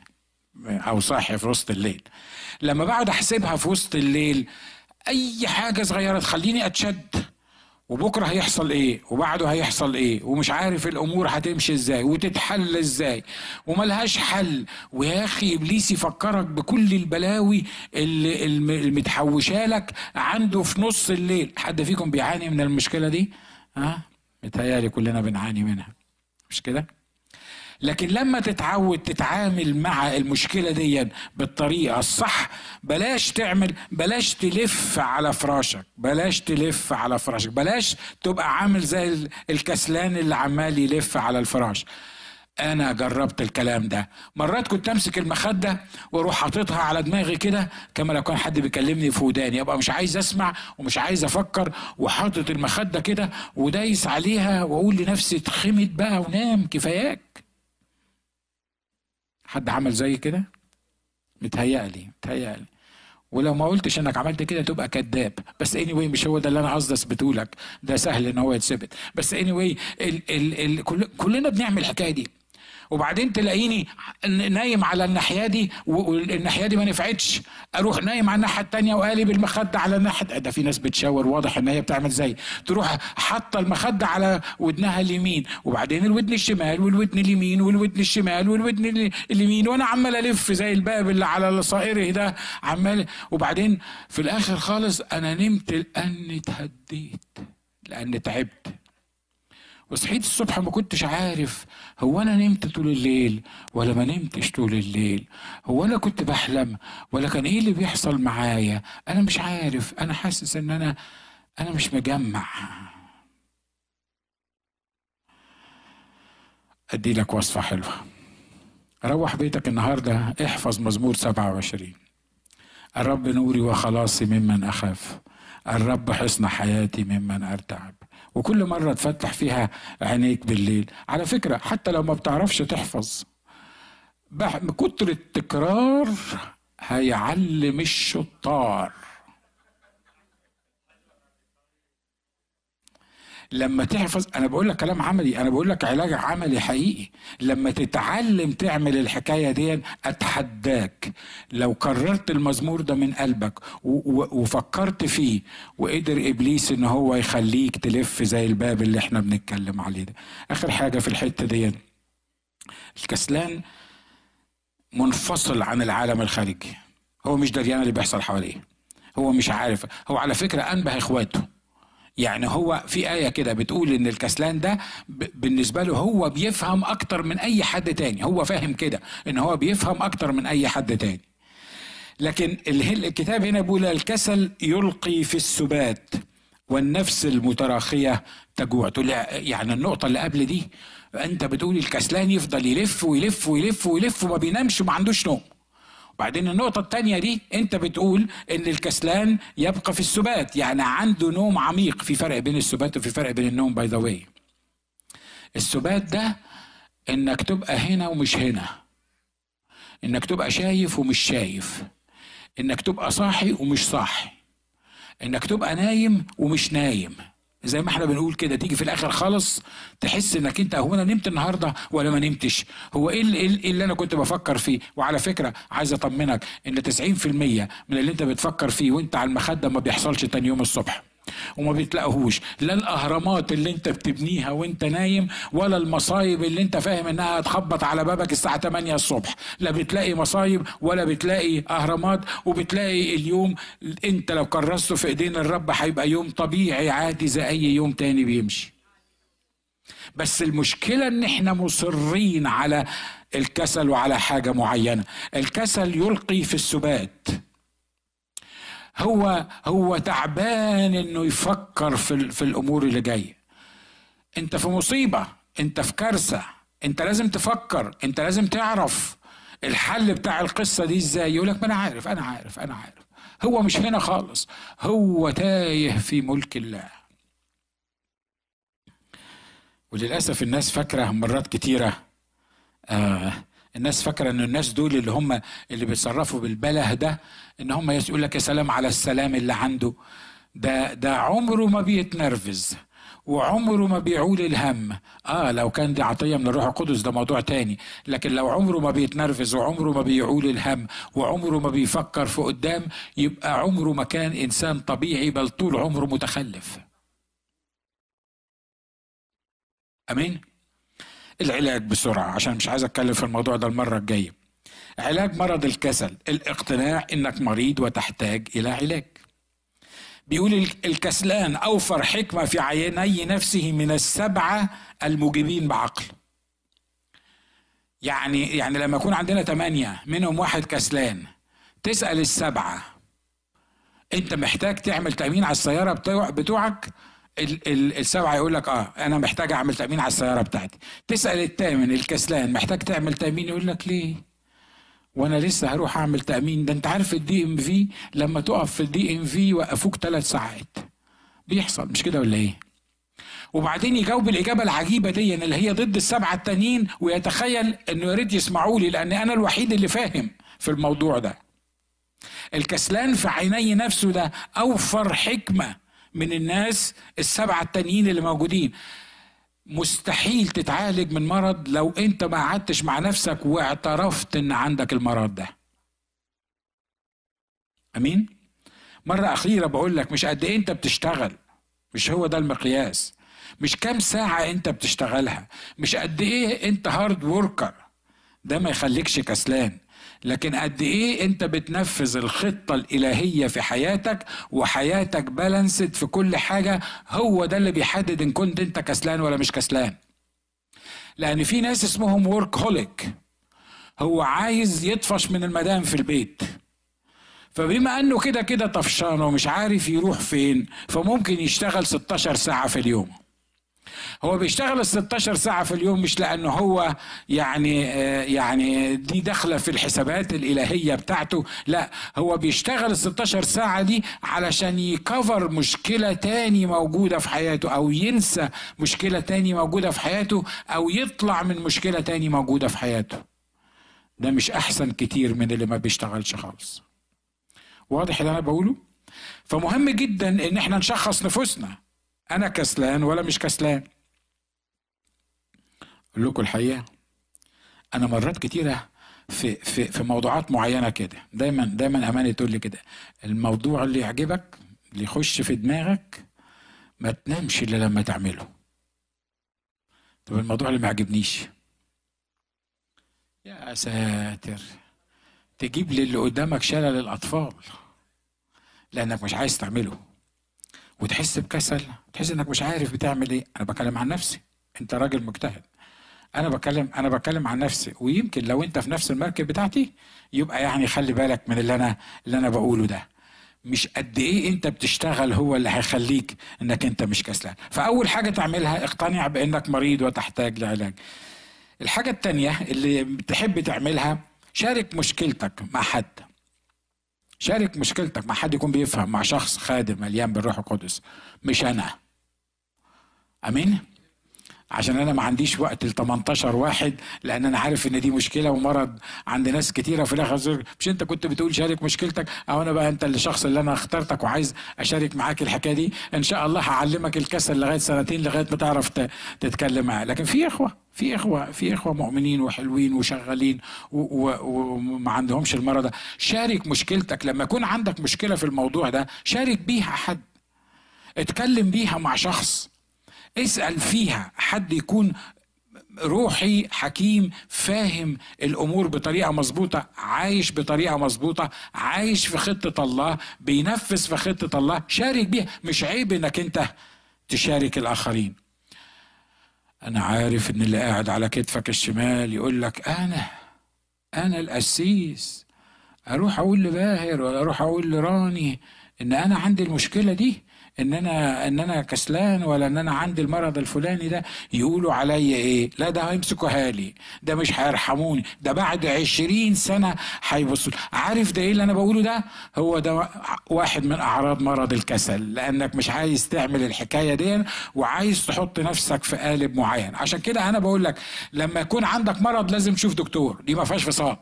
أو صاحي في وسط الليل. لما بقعد احسبها في وسط الليل اي حاجة صغيرة تخليني اتشد. وبكرة هيحصل إيه؟ وبعده هيحصل إيه؟ ومش عارف الأمور هتمشي إزاي؟ وتتحل إزاي؟ وملهاش حل. ويا أخي إبليس يفكرك بكل البلاوي اللي المتحوشة لك عنده في نص الليل. حد فيكم بيعاني من المشكلة دي؟ ها؟ متهيألي كلنا بنعاني منها. مش كده؟ لكن لما تتعود تتعامل مع المشكلة دي بالطريقة الصح بلاش تعمل بلاش تلف على فراشك بلاش تلف على فراشك بلاش تبقى عامل زي الكسلان اللي عمال يلف على الفراش. أنا جربت الكلام ده. مرات كنت أمسك المخدة وأروح حاططها على دماغي كده كما لو كان حد بيكلمني في وداني ابقى مش عايز أسمع ومش عايز أفكر وحاطط المخدة كده ودايس عليها وأقول لنفسي اتخمد بقى ونام كفاياك. حد عمل زي كده؟ متهيألي متهيألي. ولو ما قلتش إنك عملت كده تبقى كذاب. بس اني anyway مش هو ده اللي أنا قصدي اثبته لك ده سهل إن هو يتثبت. بس اني anyway ال ال ال كل كلنا بنعمل الحكاية دي. وبعدين تلاقيني نايم على الناحية دي والناحية دي ما نفعتش. أروح نايم على الناحية الثانية وقالب المخدة على الناحية ده في ناس بتشاور واضح إن هي بتعمل زي. تروح حاطة المخدة على ودنها اليمين وبعدين الودن الشمال والودن اليمين والودن الشمال والودن اليمين وأنا عمال ألف زي الباب اللي على صائره ده. عمال وبعدين في الآخر خالص أنا نمت لأني اتهديت لأني تعبت. وصحيت الصبح ما كنتش عارف هو أنا نمت طول الليل ولا ما نمتش طول الليل؟ هو أنا كنت بحلم ولا كان إيه اللي بيحصل معايا؟ أنا مش عارف أنا حاسس إن أنا أنا مش مجمع. أدي لك وصفة حلوة. روح بيتك النهارده احفظ مزمور 27 الرب نوري وخلاصي ممن أخاف. الرب حصن حياتي ممن أرتعب. وكل مرة تفتح فيها عينيك بالليل. على فكرة حتى لو ما بتعرفش تحفظ بكتر التكرار هيعلم الشطار. لما تحفظ أنا بقول لك كلام عملي أنا بقول لك علاج عملي حقيقي. لما تتعلم تعمل الحكاية دي أتحداك. لو كررت المزمور ده من قلبك وفكرت فيه وقدر إبليس إن هو يخليك تلف زي الباب اللي إحنا بنتكلم عليه ده. آخر حاجة في الحتة دي الكسلان منفصل عن العالم الخارجي. هو مش دريان اللي بيحصل حواليه. هو مش عارف. هو على فكرة أنبه إخواته. يعني هو في آية كده بتقول إن الكسلان ده بالنسبة له هو بيفهم أكتر من أي حد تاني. هو فاهم كده إن هو بيفهم أكتر من أي حد تاني. لكن الكتاب هنا بيقول الكسل يلقي في السبات والنفس المتراخية تجوع. تقول يعني النقطة اللي قبل دي أنت بتقول الكسلان يفضل يلف ويلف ويلف ويلف وما بينامش وما عندوش نوم. وبعدين النقطة التانية دي انت بتقول ان الكسلان يبقى في السبات يعني عنده نوم عميق في فرق بين السبات وفي فرق بين النوم by the way السبات ده انك تبقى هنا ومش هنا. انك تبقى شايف ومش شايف. انك تبقى صاحي ومش صاحي. انك تبقى نايم ومش نايم. زي ما إحنا بنقول كده تيجي في الآخر خالص تحس إنك أنت هو أنا نمت النهارده ولا ما نمتش. هو إيه اللي, إيه اللي أنا كنت بفكر فيه؟ وعلى فكرة عايز أطمنك إن 90% من اللي أنت بتفكر فيه وأنت على المخدة ما بيحصلش تاني يوم الصبح. وما بتلاقوهوش لا الأهرامات اللي انت بتبنيها وانت نايم ولا المصايب اللي انت فاهم انها هتخبط على بابك الساعة 8 الصبح. لا بتلاقي مصايب ولا بتلاقي أهرامات وبتلاقي اليوم انت لو كرسته في ايدين الرب هيبقى يوم طبيعي عادي زي أي يوم تاني بيمشي. بس المشكلة إن إحنا مصرين على الكسل وعلى حاجة معينة. الكسل يلقي في السبات. هو هو تعبان إنه يفكر في في الأمور اللي جاية. أنت في مصيبة أنت في كارثة أنت لازم تفكر أنت لازم تعرف الحل بتاع القصة دي إزاي. يقول لك ما أنا عارف أنا عارف أنا عارف. هو مش هنا خالص. هو تايه في ملك الله. وللأسف الناس فاكرة مرات كتيرة آه الناس فاكرة إن الناس دول اللي هم اللي بيتصرفوا بالبله ده إن هم يقول لك يا سلام على السلام اللي عنده. ده ده عمره ما بيتنرفز وعمره ما بيعول الهم. آه لو كان دي عطية من الروح القدس ده موضوع تاني. لكن لو عمره ما بيتنرفز وعمره ما بيعول الهم وعمره ما بيفكر في قدام يبقى عمره ما كان إنسان طبيعي بل طول عمره متخلف. آمين؟ العلاج بسرعة عشان مش عايز أتكلم في الموضوع ده المرة الجاية. علاج مرض الكسل الاقتناع إنك مريض وتحتاج إلى علاج. بيقول الكسلان أوفر حكمة في عيني نفسه من السبعة المجيبين بعقل. يعني يعني لما يكون عندنا ثمانية منهم واحد كسلان تسأل السبعة أنت محتاج تعمل تأمين على السيارة بتوعك؟ السبعه يقول لك آه أنا محتاج أعمل تأمين على السيارة بتاعتي. تسأل الثامن الكسلان محتاج تعمل تأمين؟ يقول لك ليه؟ وأنا لسه هروح أعمل تأمين. ده أنت عارف ال DMV لما تقف في ال DMV يوقفوك ثلاث ساعات. بيحصل. مش كده ولا إيه؟ وبعدين يجاوب الإجابة العجيبة دي اللي هي ضد السبعة التانيين ويتخيل إنه يا ريت يسمعوا لي لأن أنا الوحيد اللي فاهم في الموضوع ده. الكسلان في عيني نفسه ده أوفر حكمة. من الناس السبعة التانيين اللي موجودين. مستحيل تتعالج من مرض لو انت ما قعدتش مع نفسك واعترفت ان عندك المرض ده. أمين؟ مرة أخيرة بقول لك مش قد إيه أنت بتشتغل. مش هو ده المقياس. مش كام ساعة أنت بتشتغلها. مش قد إيه أنت هارد وركر ده ما يخليكش كسلان. لكن قد إيه أنت بتنفذ الخطة الإلهية في حياتك وحياتك بالانسد في كل حاجة هو ده اللي بيحدد إن كنت أنت كسلان ولا مش كسلان. لأن في ناس اسمهم ورك هوليك هو عايز يطفش من المدام في البيت. فبما أنه كده كده طفشان ومش عارف يروح فين فممكن يشتغل 16 ساعة في اليوم. هو بيشتغل ال 16 ساعة في اليوم مش لأنه هو يعني آه، يعني دي داخلة في الحسابات الإلهية بتاعته لا هو بيشتغل ال 16 ساعة دي علشان يكفر مشكلة تاني موجودة في حياته أو ينسى مشكلة تاني موجودة في حياته أو يطلع من مشكلة تاني موجودة في حياته. ده مش أحسن كتير من اللي ما بيشتغلش خالص. واضح اللي أنا بقوله؟ فمهم جدا إن إحنا نشخص نفوسنا. أنا كسلان ولا مش كسلان. أقول لكم الحقيقة أنا مرات كتيرة في في في موضوعات معينة كده. دايما دايما أماني تقول لي كده الموضوع اللي يعجبك اللي يخش في دماغك ما تنامش إلا لما تعمله. طب الموضوع اللي ما عجبنيش. يا ساتر تجيب لي اللي قدامك شلل الأطفال لأنك مش عايز تعمله. وتحس بكسل تحس إنك مش عارف بتعمل إيه. أنا بكلم عن نفسي. أنت راجل مجتهد. أنا بتكلم أنا بتكلم عن نفسي. ويمكن لو أنت في نفس المركب بتاعتي يبقى يعني خلي بالك من اللي أنا اللي أنا بقوله ده. مش قد إيه أنت بتشتغل هو اللي هيخليك إنك أنت مش كسلان. فأول حاجة تعملها اقتنع بإنك مريض وتحتاج لعلاج. الحاجة التانية اللي تحب تعملها شارك مشكلتك مع حد. شارك مشكلتك مع حد يكون بيفهم مع شخص خادم مليان بالروح القدس. مش أنا. أمين؟ عشان أنا ما عنديش وقت ل 18 واحد لأن أنا عارف إن دي مشكلة ومرض عند ناس كتيرة في الآخر مش أنت كنت بتقول شارك مشكلتك؟ أو أنا بقى أنت الشخص اللي أنا اخترتك وعايز أشارك معاك الحكاية دي. إن شاء الله هعلمك الكسل لغاية سنتين لغاية ما تعرف تتكلم معاه. لكن في إخوة في إخوة في إخوة مؤمنين وحلوين وشغالين وما عندهمش المرض ده. شارك مشكلتك. لما يكون عندك مشكلة في الموضوع ده شارك بيها حد. اتكلم بيها مع شخص. اسأل فيها. حد يكون روحي حكيم فاهم الأمور بطريقة مظبوطة عايش بطريقة مظبوطة عايش في خطة الله بينفذ في خطة الله شارك بيها. مش عيب إنك أنت تشارك الآخرين. أنا عارف إن اللي قاعد على كتفك الشمال يقول لك أنا أنا القسيس. أروح أقول لباهر ولا أروح أقول لراني إن أنا عندي المشكلة دي؟ إن أنا إن أنا كسلان ولا إن أنا عندي المرض الفلاني ده يقولوا عليا إيه؟ لا ده هيمسكوا لي ده مش هيرحموني ده بعد عشرين سنة هيبصوا عارف ده إيه اللي أنا بقوله ده؟ هو ده واحد من أعراض مرض الكسل لأنك مش عايز تعمل الحكاية دي وعايز تحط نفسك في قالب معين. عشان كده أنا بقول لك لما يكون عندك مرض لازم تشوف دكتور دي ما فيهاش فصال.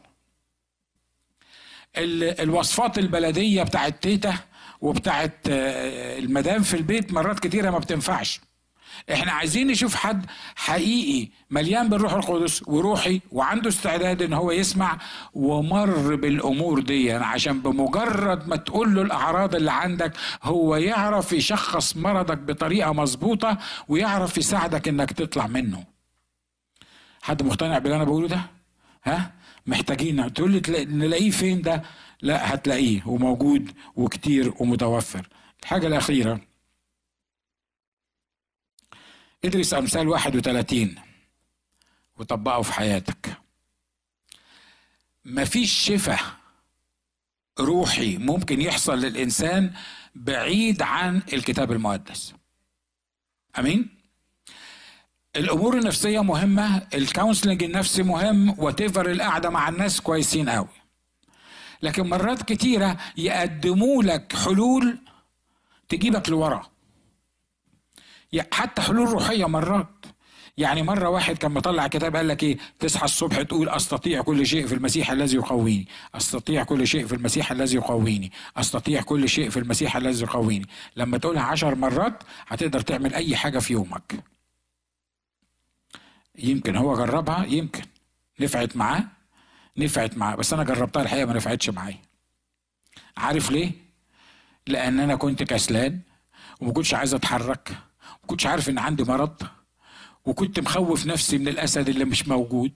الوصفات البلدية بتاعت تيتا وبتاعت آه، المدام في البيت مرات كتيرة ما بتنفعش. إحنا عايزين نشوف حد حقيقي مليان بالروح القدس وروحي وعنده استعداد إن هو يسمع ومر بالأمور دي. عشان بمجرد ما تقول له الأعراض اللي عندك هو يعرف يشخص مرضك بطريقة مظبوطة ويعرف يساعدك إنك تطلع منه. حد مقتنع باللي أنا بقوله ده؟ ها؟ محتاجين تقول لي نلاقيه فين ده؟ لا هتلاقيه وموجود وكتير ومتوفر. الحاجة الأخيرة. ادرس أمثال 31 وطبقه في حياتك. مفيش شفاء روحي ممكن يحصل للإنسان بعيد عن الكتاب المقدس. أمين؟ الأمور النفسية مهمة الكونسلنج النفسي مهم وتفر القعدة مع الناس كويسين قوي. لكن مرات كتيرة يقدموا لك حلول تجيبك لورا. حتى حلول روحية مرات. يعني مرة واحد كان مطلع كتاب قال لك إيه؟ تصحى الصبح تقول أستطيع كل شيء في المسيح الذي يقويني. أستطيع كل شيء في المسيح الذي يقويني. أستطيع كل شيء في المسيح الذي يقويني. لما تقولها عشر مرات هتقدر تعمل أي حاجة في يومك. يمكن هو جربها يمكن. نفعت معاه نفعت معاه بس أنا جربتها الحقيقة ما نفعتش معايا. عارف ليه؟ لأن أنا كنت كسلان وما كنتش عايز أتحرك ما كنتش عارف إن عندي مرض. وكنت مخوف نفسي من الأسد اللي مش موجود.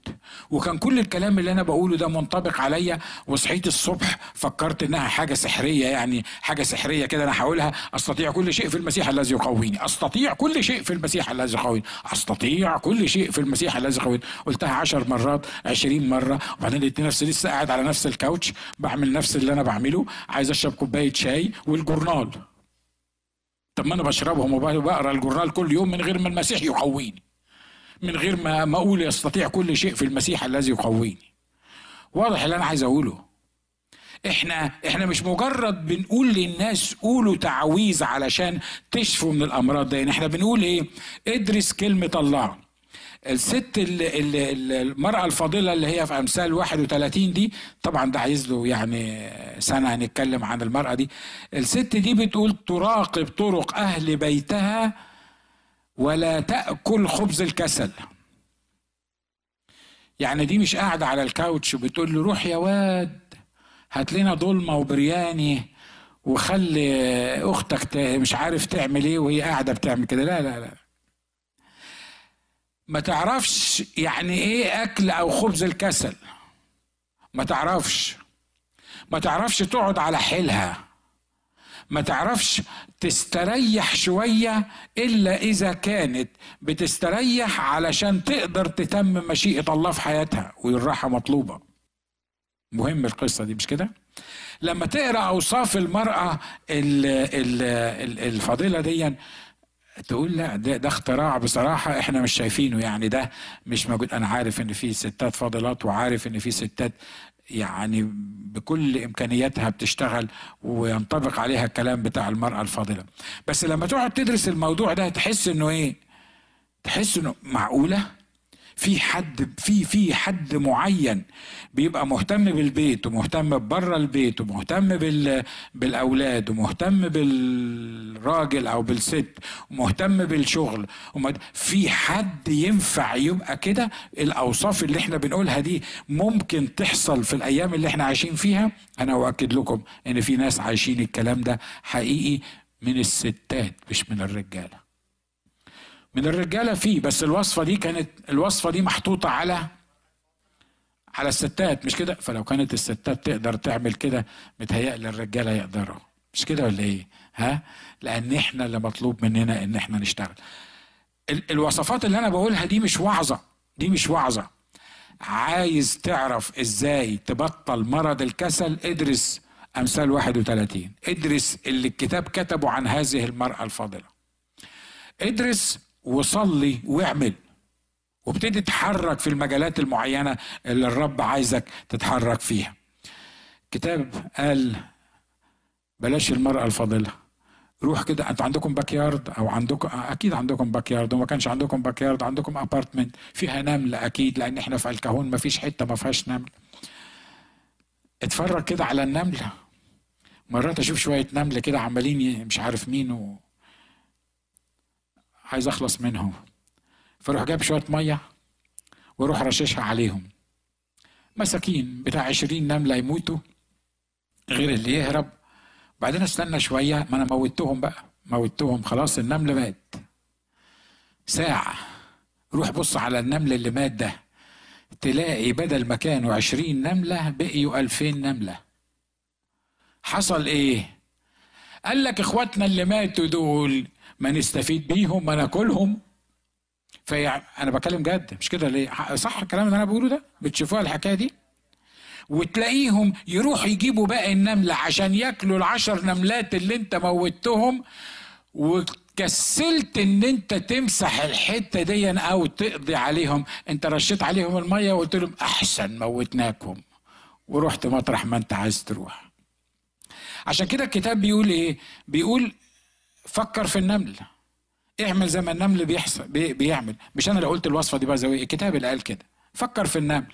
وكان كل الكلام اللي أنا بقوله ده منطبق عليا وصحيت الصبح فكرت إنها حاجة سحرية يعني حاجة سحرية كده أنا هقولها. أستطيع كل شيء في المسيح الذي يقويني. أستطيع كل شيء في المسيح الذي يقويني. أستطيع كل شيء في المسيح الذي يقويني. قلتها عشر مرات عشرين مرة. وبعدين لقيت نفسي لسه قاعد على نفس الكاوتش بعمل نفس اللي أنا بعمله. عايز أشرب كوباية شاي والجورنال. طب ما أنا بشربهم وبقرأ الجورنال كل يوم من غير ما المسيح يقويني. من غير ما ما أقول يستطيع كل شيء في المسيح الذي يقويني. واضح اللي أنا عايز أقوله. إحنا إحنا مش مجرد بنقول للناس قولوا تعويذ علشان تشفوا من الأمراض دي. إحنا بنقول إيه؟ ادرس كلمة الله. الست المرأة الفاضلة اللي هي في أمثال 31 دي طبعا ده عايز له يعني سنة هنتكلم عن المرأة دي. الست دي بتقول تراقب طرق أهل بيتها ولا تأكل خبز الكسل. يعني دي مش قاعدة على الكاوتش وبتقول له روح يا واد هات لنا ضلمة وبرياني وخلي أختك مش عارف تعمل إيه وهي قاعدة بتعمل كده. لا لا لا. ما تعرفش يعني إيه أكل أو خبز الكسل. ما تعرفش. ما تعرفش تقعد على حيلها. ما تعرفش تستريح شوية إلا إذا كانت بتستريح علشان تقدر تتمم مشيئة الله في حياتها والراحة مطلوبة مهم القصة دي مش كده؟ لما تقرأ أوصاف المرأة الفاضله دي تقول لا ده, ده اختراع بصراحة إحنا مش شايفينه يعني ده مش موجود أنا عارف إن في ستات فاضلات وعارف إن في ستات يعني بكل إمكانياتها بتشتغل وينطبق عليها الكلام بتاع المرأة الفاضلة. بس لما تقعد تدرس الموضوع ده تحس إنه إيه؟ تحس إنه معقولة؟ في حد في في حد معين بيبقى مهتم بالبيت ومهتم بره البيت ومهتم بال بالأولاد ومهتم بالراجل أو بالست ومهتم بالشغل في حد ينفع يبقى كده؟ الأوصاف اللي إحنا بنقولها دي ممكن تحصل في الأيام اللي إحنا عايشين فيها؟ أنا أؤكد لكم إن في ناس عايشين الكلام ده حقيقي من الستات مش من الرجالة. من الرجالة فيه بس الوصفة دي كانت الوصفة دي محطوطة على على الستات مش كده؟ فلو كانت الستات تقدر تعمل كده متهيألي الرجالة يقدروا. مش كده ولا إيه؟ ها؟ لأن إحنا اللي مطلوب مننا إن إحنا نشتغل. الوصفات اللي أنا بقولها دي مش وعظة دي مش وعظة. عايز تعرف إزاي تبطل مرض الكسل؟ ادرس أمثال 31 ادرس اللي الكتاب كتبه عن هذه المرأة الفاضلة. ادرس وصلي واعمل. وابتدي تتحرك في المجالات المعينة اللي الرب عايزك تتحرك فيها. كتاب قال بلاش المرأة الفاضلة. روح كده أنتوا عندكم backyard أو عندكم أكيد عندكم backyard وما كانش عندكم backyard عندكم apartment فيها نملة أكيد لأن إحنا في الكهون ما فيش حتة ما فيهاش نمل. اتفرج كده على النملة مرات أشوف شوية نملة كده عمالين مش عارف مين و... عايز أخلص منهم. فاروح جايب شوية مية وأروح رششها عليهم. مساكين بتاع عشرين نملة يموتوا غير اللي يهرب. بعدين استنى شوية ما أنا موتهم بقى. موتهم خلاص النمل مات. ساعة. روح بص على النمل اللي مات ده. تلاقي بدل ما كانوا عشرين نملة بقيوا ألفين نملة. حصل إيه؟ قال لك إخواتنا اللي ماتوا دول ما نستفيد بيهم ما ناكلهم. في أنا بكلم جد مش كده ليه؟ صح الكلام اللي أنا بقوله ده؟ بتشوفوها الحكاية دي؟ وتلاقيهم يروحوا يجيبوا باقي النملة عشان ياكلوا العشر نملات اللي أنت موتهم وكسلت إن أنت تمسح الحتة دي أو تقضي عليهم. أنت رشيت عليهم المية وقلت لهم أحسن موتناكم. ورحت مطرح ما أنت عايز تروح. عشان كده الكتاب بيقول إيه؟ بيقول فكر في النمل. اعمل زي ما النمل بيحصل بي بيعمل. مش أنا اللي قلت الوصفة دي بقى زي الكتاب اللي قال كده. فكر في النمل.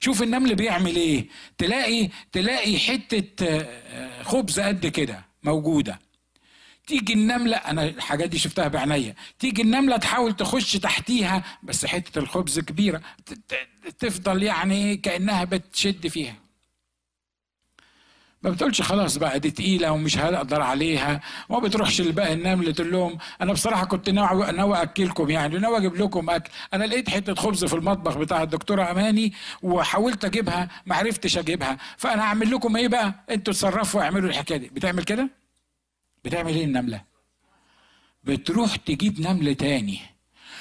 شوف النمل بيعمل إيه. تلاقي تلاقي حتة آه، خبز قد كده موجودة. تيجي النملة أنا الحاجات دي شفتها بعينيا تيجي النملة تحاول تخش تحتيها بس حتة الخبز كبيرة تفضل يعني كأنها بتشد فيها. ما بتقولش خلاص بقى دي تقيلة ومش هقدر عليها وما بتروحش لباقي النمل تقول لهم أنا بصراحة كنت ناوي ناوي أكلكم يعني ناوي أجيب لكم أكل. أنا لقيت حتة خبز في المطبخ بتاع الدكتورة أماني وحاولت أجيبها ما عرفتش أجيبها. فأنا هعمل لكم إيه بقى؟ أنتوا تصرفوا واعملوا الحكاية دي. بتعمل كده؟ بتعمل إيه النملة؟ بتروح تجيب نمل تاني.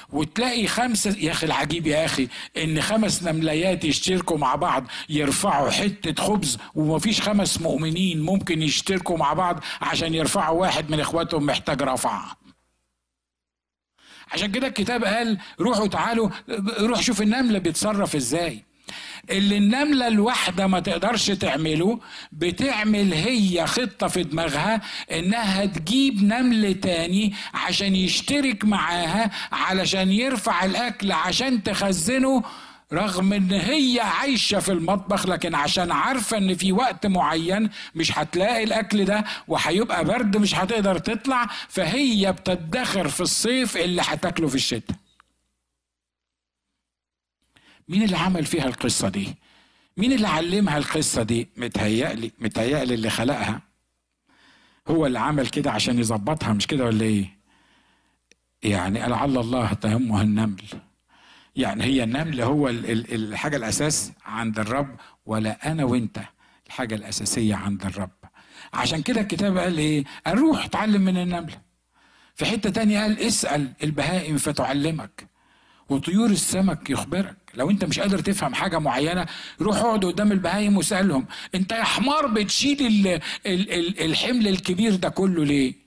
وتلاقي خمسة يا أخي العجيب يا أخي إن خمس نمليات يشتركوا مع بعض يرفعوا حتة خبز ومفيش خمس مؤمنين ممكن يشتركوا مع بعض عشان يرفعوا واحد من إخواتهم محتاج رفعة عشان كده الكتاب قال روحوا تعالوا روح شوف النملة بيتصرف إزاي. اللي النملة الواحدة ما تقدرش تعمله بتعمل هي خطة في دماغها إنها تجيب نمل تاني عشان يشترك معاها علشان يرفع الأكل عشان تخزنه رغم إن هي عايشة في المطبخ لكن عشان عارفة إن في وقت معين مش هتلاقي الأكل ده وهيبقى برد مش هتقدر تطلع فهي بتدخر في الصيف اللي هتاكله في الشتاء. مين اللي عمل فيها القصة دي؟ مين اللي علمها القصة دي؟ متهيألي متهيألي اللي خلقها. هو اللي عمل كده عشان يظبطها مش كده ولا إيه؟ يعني لعل الله تهمها النمل. يعني هي النمل هو الحاجة الأساس عند الرب ولا أنا وأنت الحاجة الأساسية عند الرب. عشان كده الكتاب قال إيه؟ قال روح اتعلم من النمل. في حتة تانية قال اسأل البهائم فتعلمك وطيور السمك يخبرك. لو انت مش قادر تفهم حاجة معينة روح اقعد قدام البهايم واسألهم انت يا حمار بتشيل الحمل الكبير ده كله ليه؟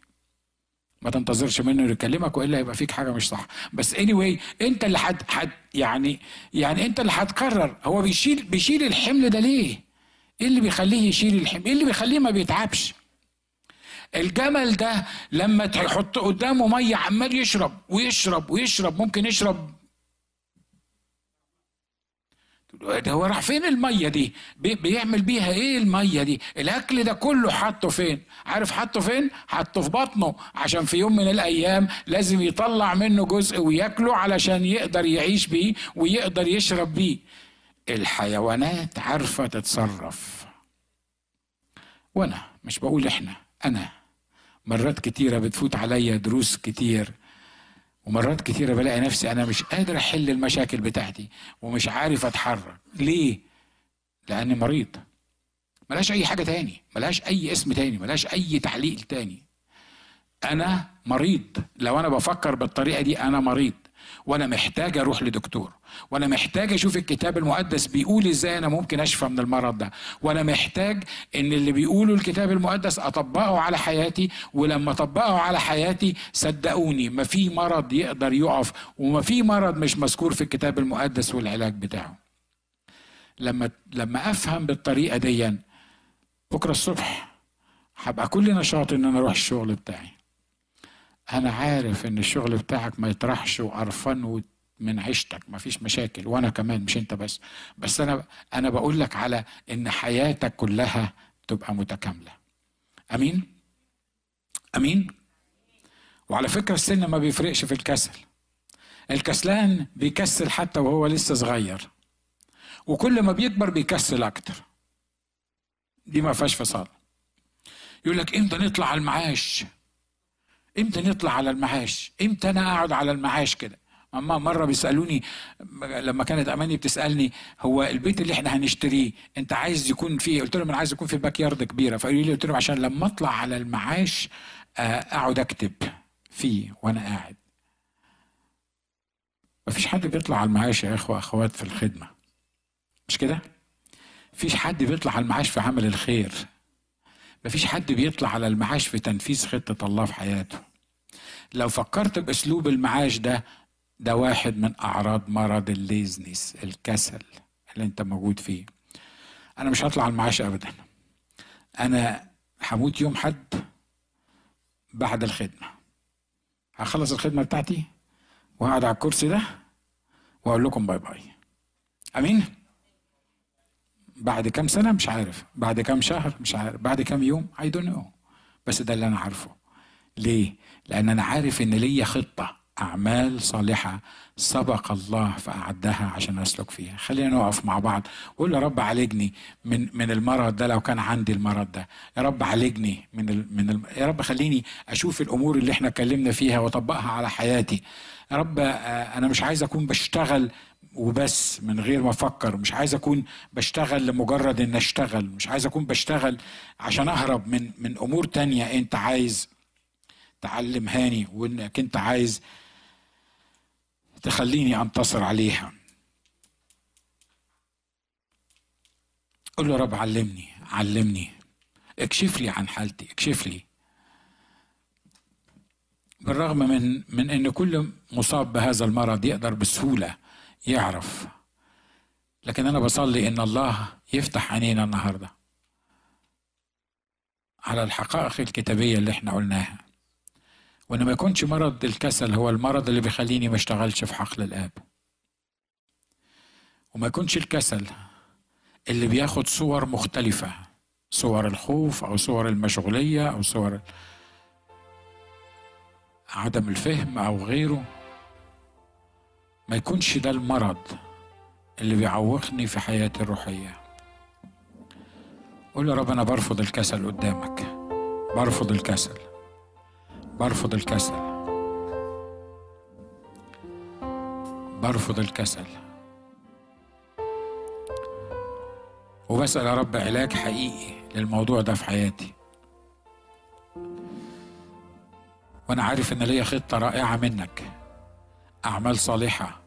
ما تنتظرش منه يكلمك وإلا يبقى فيك حاجة مش صح. بس اني anyway انت اللي حد حد يعني يعني انت اللي هتقرر هو بيشيل بيشيل الحمل ده ليه؟ إيه اللي بيخليه يشيل الحمل؟ إيه اللي بيخليه ما بيتعبش؟ الجمل ده لما تحط قدامه مية عمال يشرب ويشرب ويشرب ممكن يشرب ده هو راح فين المية دي؟ بيعمل بيها إيه المية دي؟ الأكل ده كله حطه فين؟ عارف حطه فين؟ حطه في بطنه عشان في يوم من الأيام لازم يطلع منه جزء وياكله علشان يقدر يعيش بيه ويقدر يشرب بيه. الحيوانات عارفة تتصرف. وأنا مش بقول إحنا أنا مرات كتيرة بتفوت عليا دروس كتير ومرات كتيرة بلاقي نفسي أنا مش قادر أحل المشاكل بتاعتي ومش عارف أتحرك. ليه؟ لأني مريض. ملاش أي حاجة تاني. ملاش أي اسم تاني. ملاش أي تعليق تاني. أنا مريض. لو أنا بفكر بالطريقة دي أنا مريض. وأنا محتاج أروح لدكتور وأنا محتاج أشوف الكتاب المقدس بيقول إزاي أنا ممكن اشفى من المرض ده وأنا محتاج ان اللي بيقوله الكتاب المقدس اطبقه على حياتي ولما اطبقه على حياتي صدقوني ما في مرض يقدر يقف وما في مرض مش مذكور في الكتاب المقدس والعلاج بتاعه. لما لما افهم بالطريقة دي بكرة الصبح هبقى كل نشاط ان أنا أروح الشغل بتاعي. أنا عارف إن الشغل بتاعك ما يطرحش وقرفان من عيشتك ما فيش مشاكل وأنا كمان مش أنت بس. بس أنا أنا بقول لك على إن حياتك كلها تبقى متكاملة. أمين؟ أمين؟ وعلى فكرة السن ما بيفرقش في الكسل. الكسلان بيكسل حتى وهو لسه صغير. وكل ما بيكبر بيكسل أكتر. دي ما فيهاش فصال. يقول لك إمتى نطلع على المعاش؟ إمتى نطلع على المعاش؟ إمتى أنا أقعد على المعاش كده؟ أما مرة بيسألوني لما كانت أماني بتسألني هو البيت اللي إحنا هنشتريه أنت عايز يكون فيه؟ قلت لهم أنا عايز يكون في باك يارد كبيرة. فقالوا لي قلت لهم عشان لما أطلع على المعاش آه، أقعد أكتب فيه وأنا قاعد. مفيش حد بيطلع على المعاش يا إخوة أخوات في الخدمة. مش كده؟ مفيش حد بيطلع على المعاش في عمل الخير. مفيش حد بيطلع على المعاش في تنفيذ خطة الله في حياته. لو فكرت بأسلوب المعاش ده ده واحد من أعراض مرض ال laziness الكسل اللي أنت موجود فيه. أنا مش هطلع المعاش ابدا. أنا هموت يوم حد بعد الخدمة. هخلص الخدمة بتاعتي وهقعد على الكرسي ده وأقول لكم bye bye. أمين؟ بعد كام سنة؟ مش عارف. بعد كام شهر؟ مش عارف. بعد كام يوم؟ I don't know بس ده اللي أنا عارفه. ليه؟ لأن أنا عارف إن ليا خطة أعمال صالحة سبق الله فأعدها عشان أسلك فيها. خلينا نقف مع بعض وقول يا رب عالجني من من المرض ده لو كان عندي المرض ده. يا رب عالجني من ال من ال يا رب خليني أشوف الأمور اللي إحنا اتكلمنا فيها وأطبقها على حياتي. يا رب آه، أنا مش عايز أكون بشتغل وبس من غير ما أفكر. مش عايز أكون بشتغل لمجرد إن أشتغل. مش عايز أكون بشتغل عشان أهرب من من أمور تانية أنت عايز تعلمهاني وانك انت عايز تخليني أنتصر عليها. قول له رب علمني علمني. اكشف لي عن حالتي اكشف لي. بالرغم من من إن كل مصاب بهذا المرض يقدر بسهولة يعرف لكن أنا بصلي إن الله يفتح عينينا النهارده على الحقائق الكتابية اللي إحنا قلناها. وان ما يكونش مرض الكسل هو المرض اللي بيخليني ما اشتغلش في حقل الآب. وما يكونش الكسل اللي بياخد صور مختلفة صور الخوف أو صور المشغولية أو صور عدم الفهم أو غيره. ما يكونش ده المرض اللي بيعوقني في حياتي الروحية. قول يا رب أنا برفض الكسل قدامك برفض الكسل. برفض الكسل. برفض الكسل. وبسأل يا رب علاج حقيقي للموضوع ده في حياتي. وأنا عارف إن ليا خطة رائعة منك. أعمال صالحة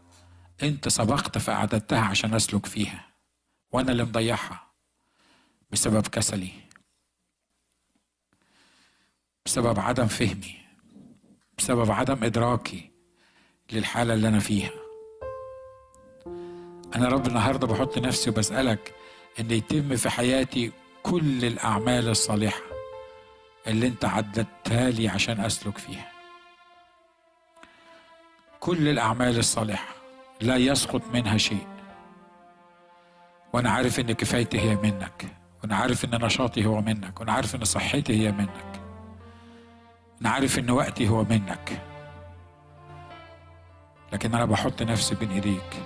أنت سبقت فأعددتها عشان أسلك فيها. وأنا اللي مضيعها بسبب كسلي. بسبب عدم فهمي. بسبب عدم إدراكي للحالة اللي أنا فيها. أنا رب النهارده بحط نفسي وبسألك إن يتم في حياتي كل الأعمال الصالحة اللي أنت عددتها لي عشان أسلك فيها. كل الأعمال الصالحة لا يسقط منها شيء. وأنا عارف إن كفايتي هي منك وأنا عارف إن نشاطي هو منك وأنا عارف إن صحتي هي منك. أنا عارف إن وقتي هو منك. لكن أنا بحط نفسي بين إيديك.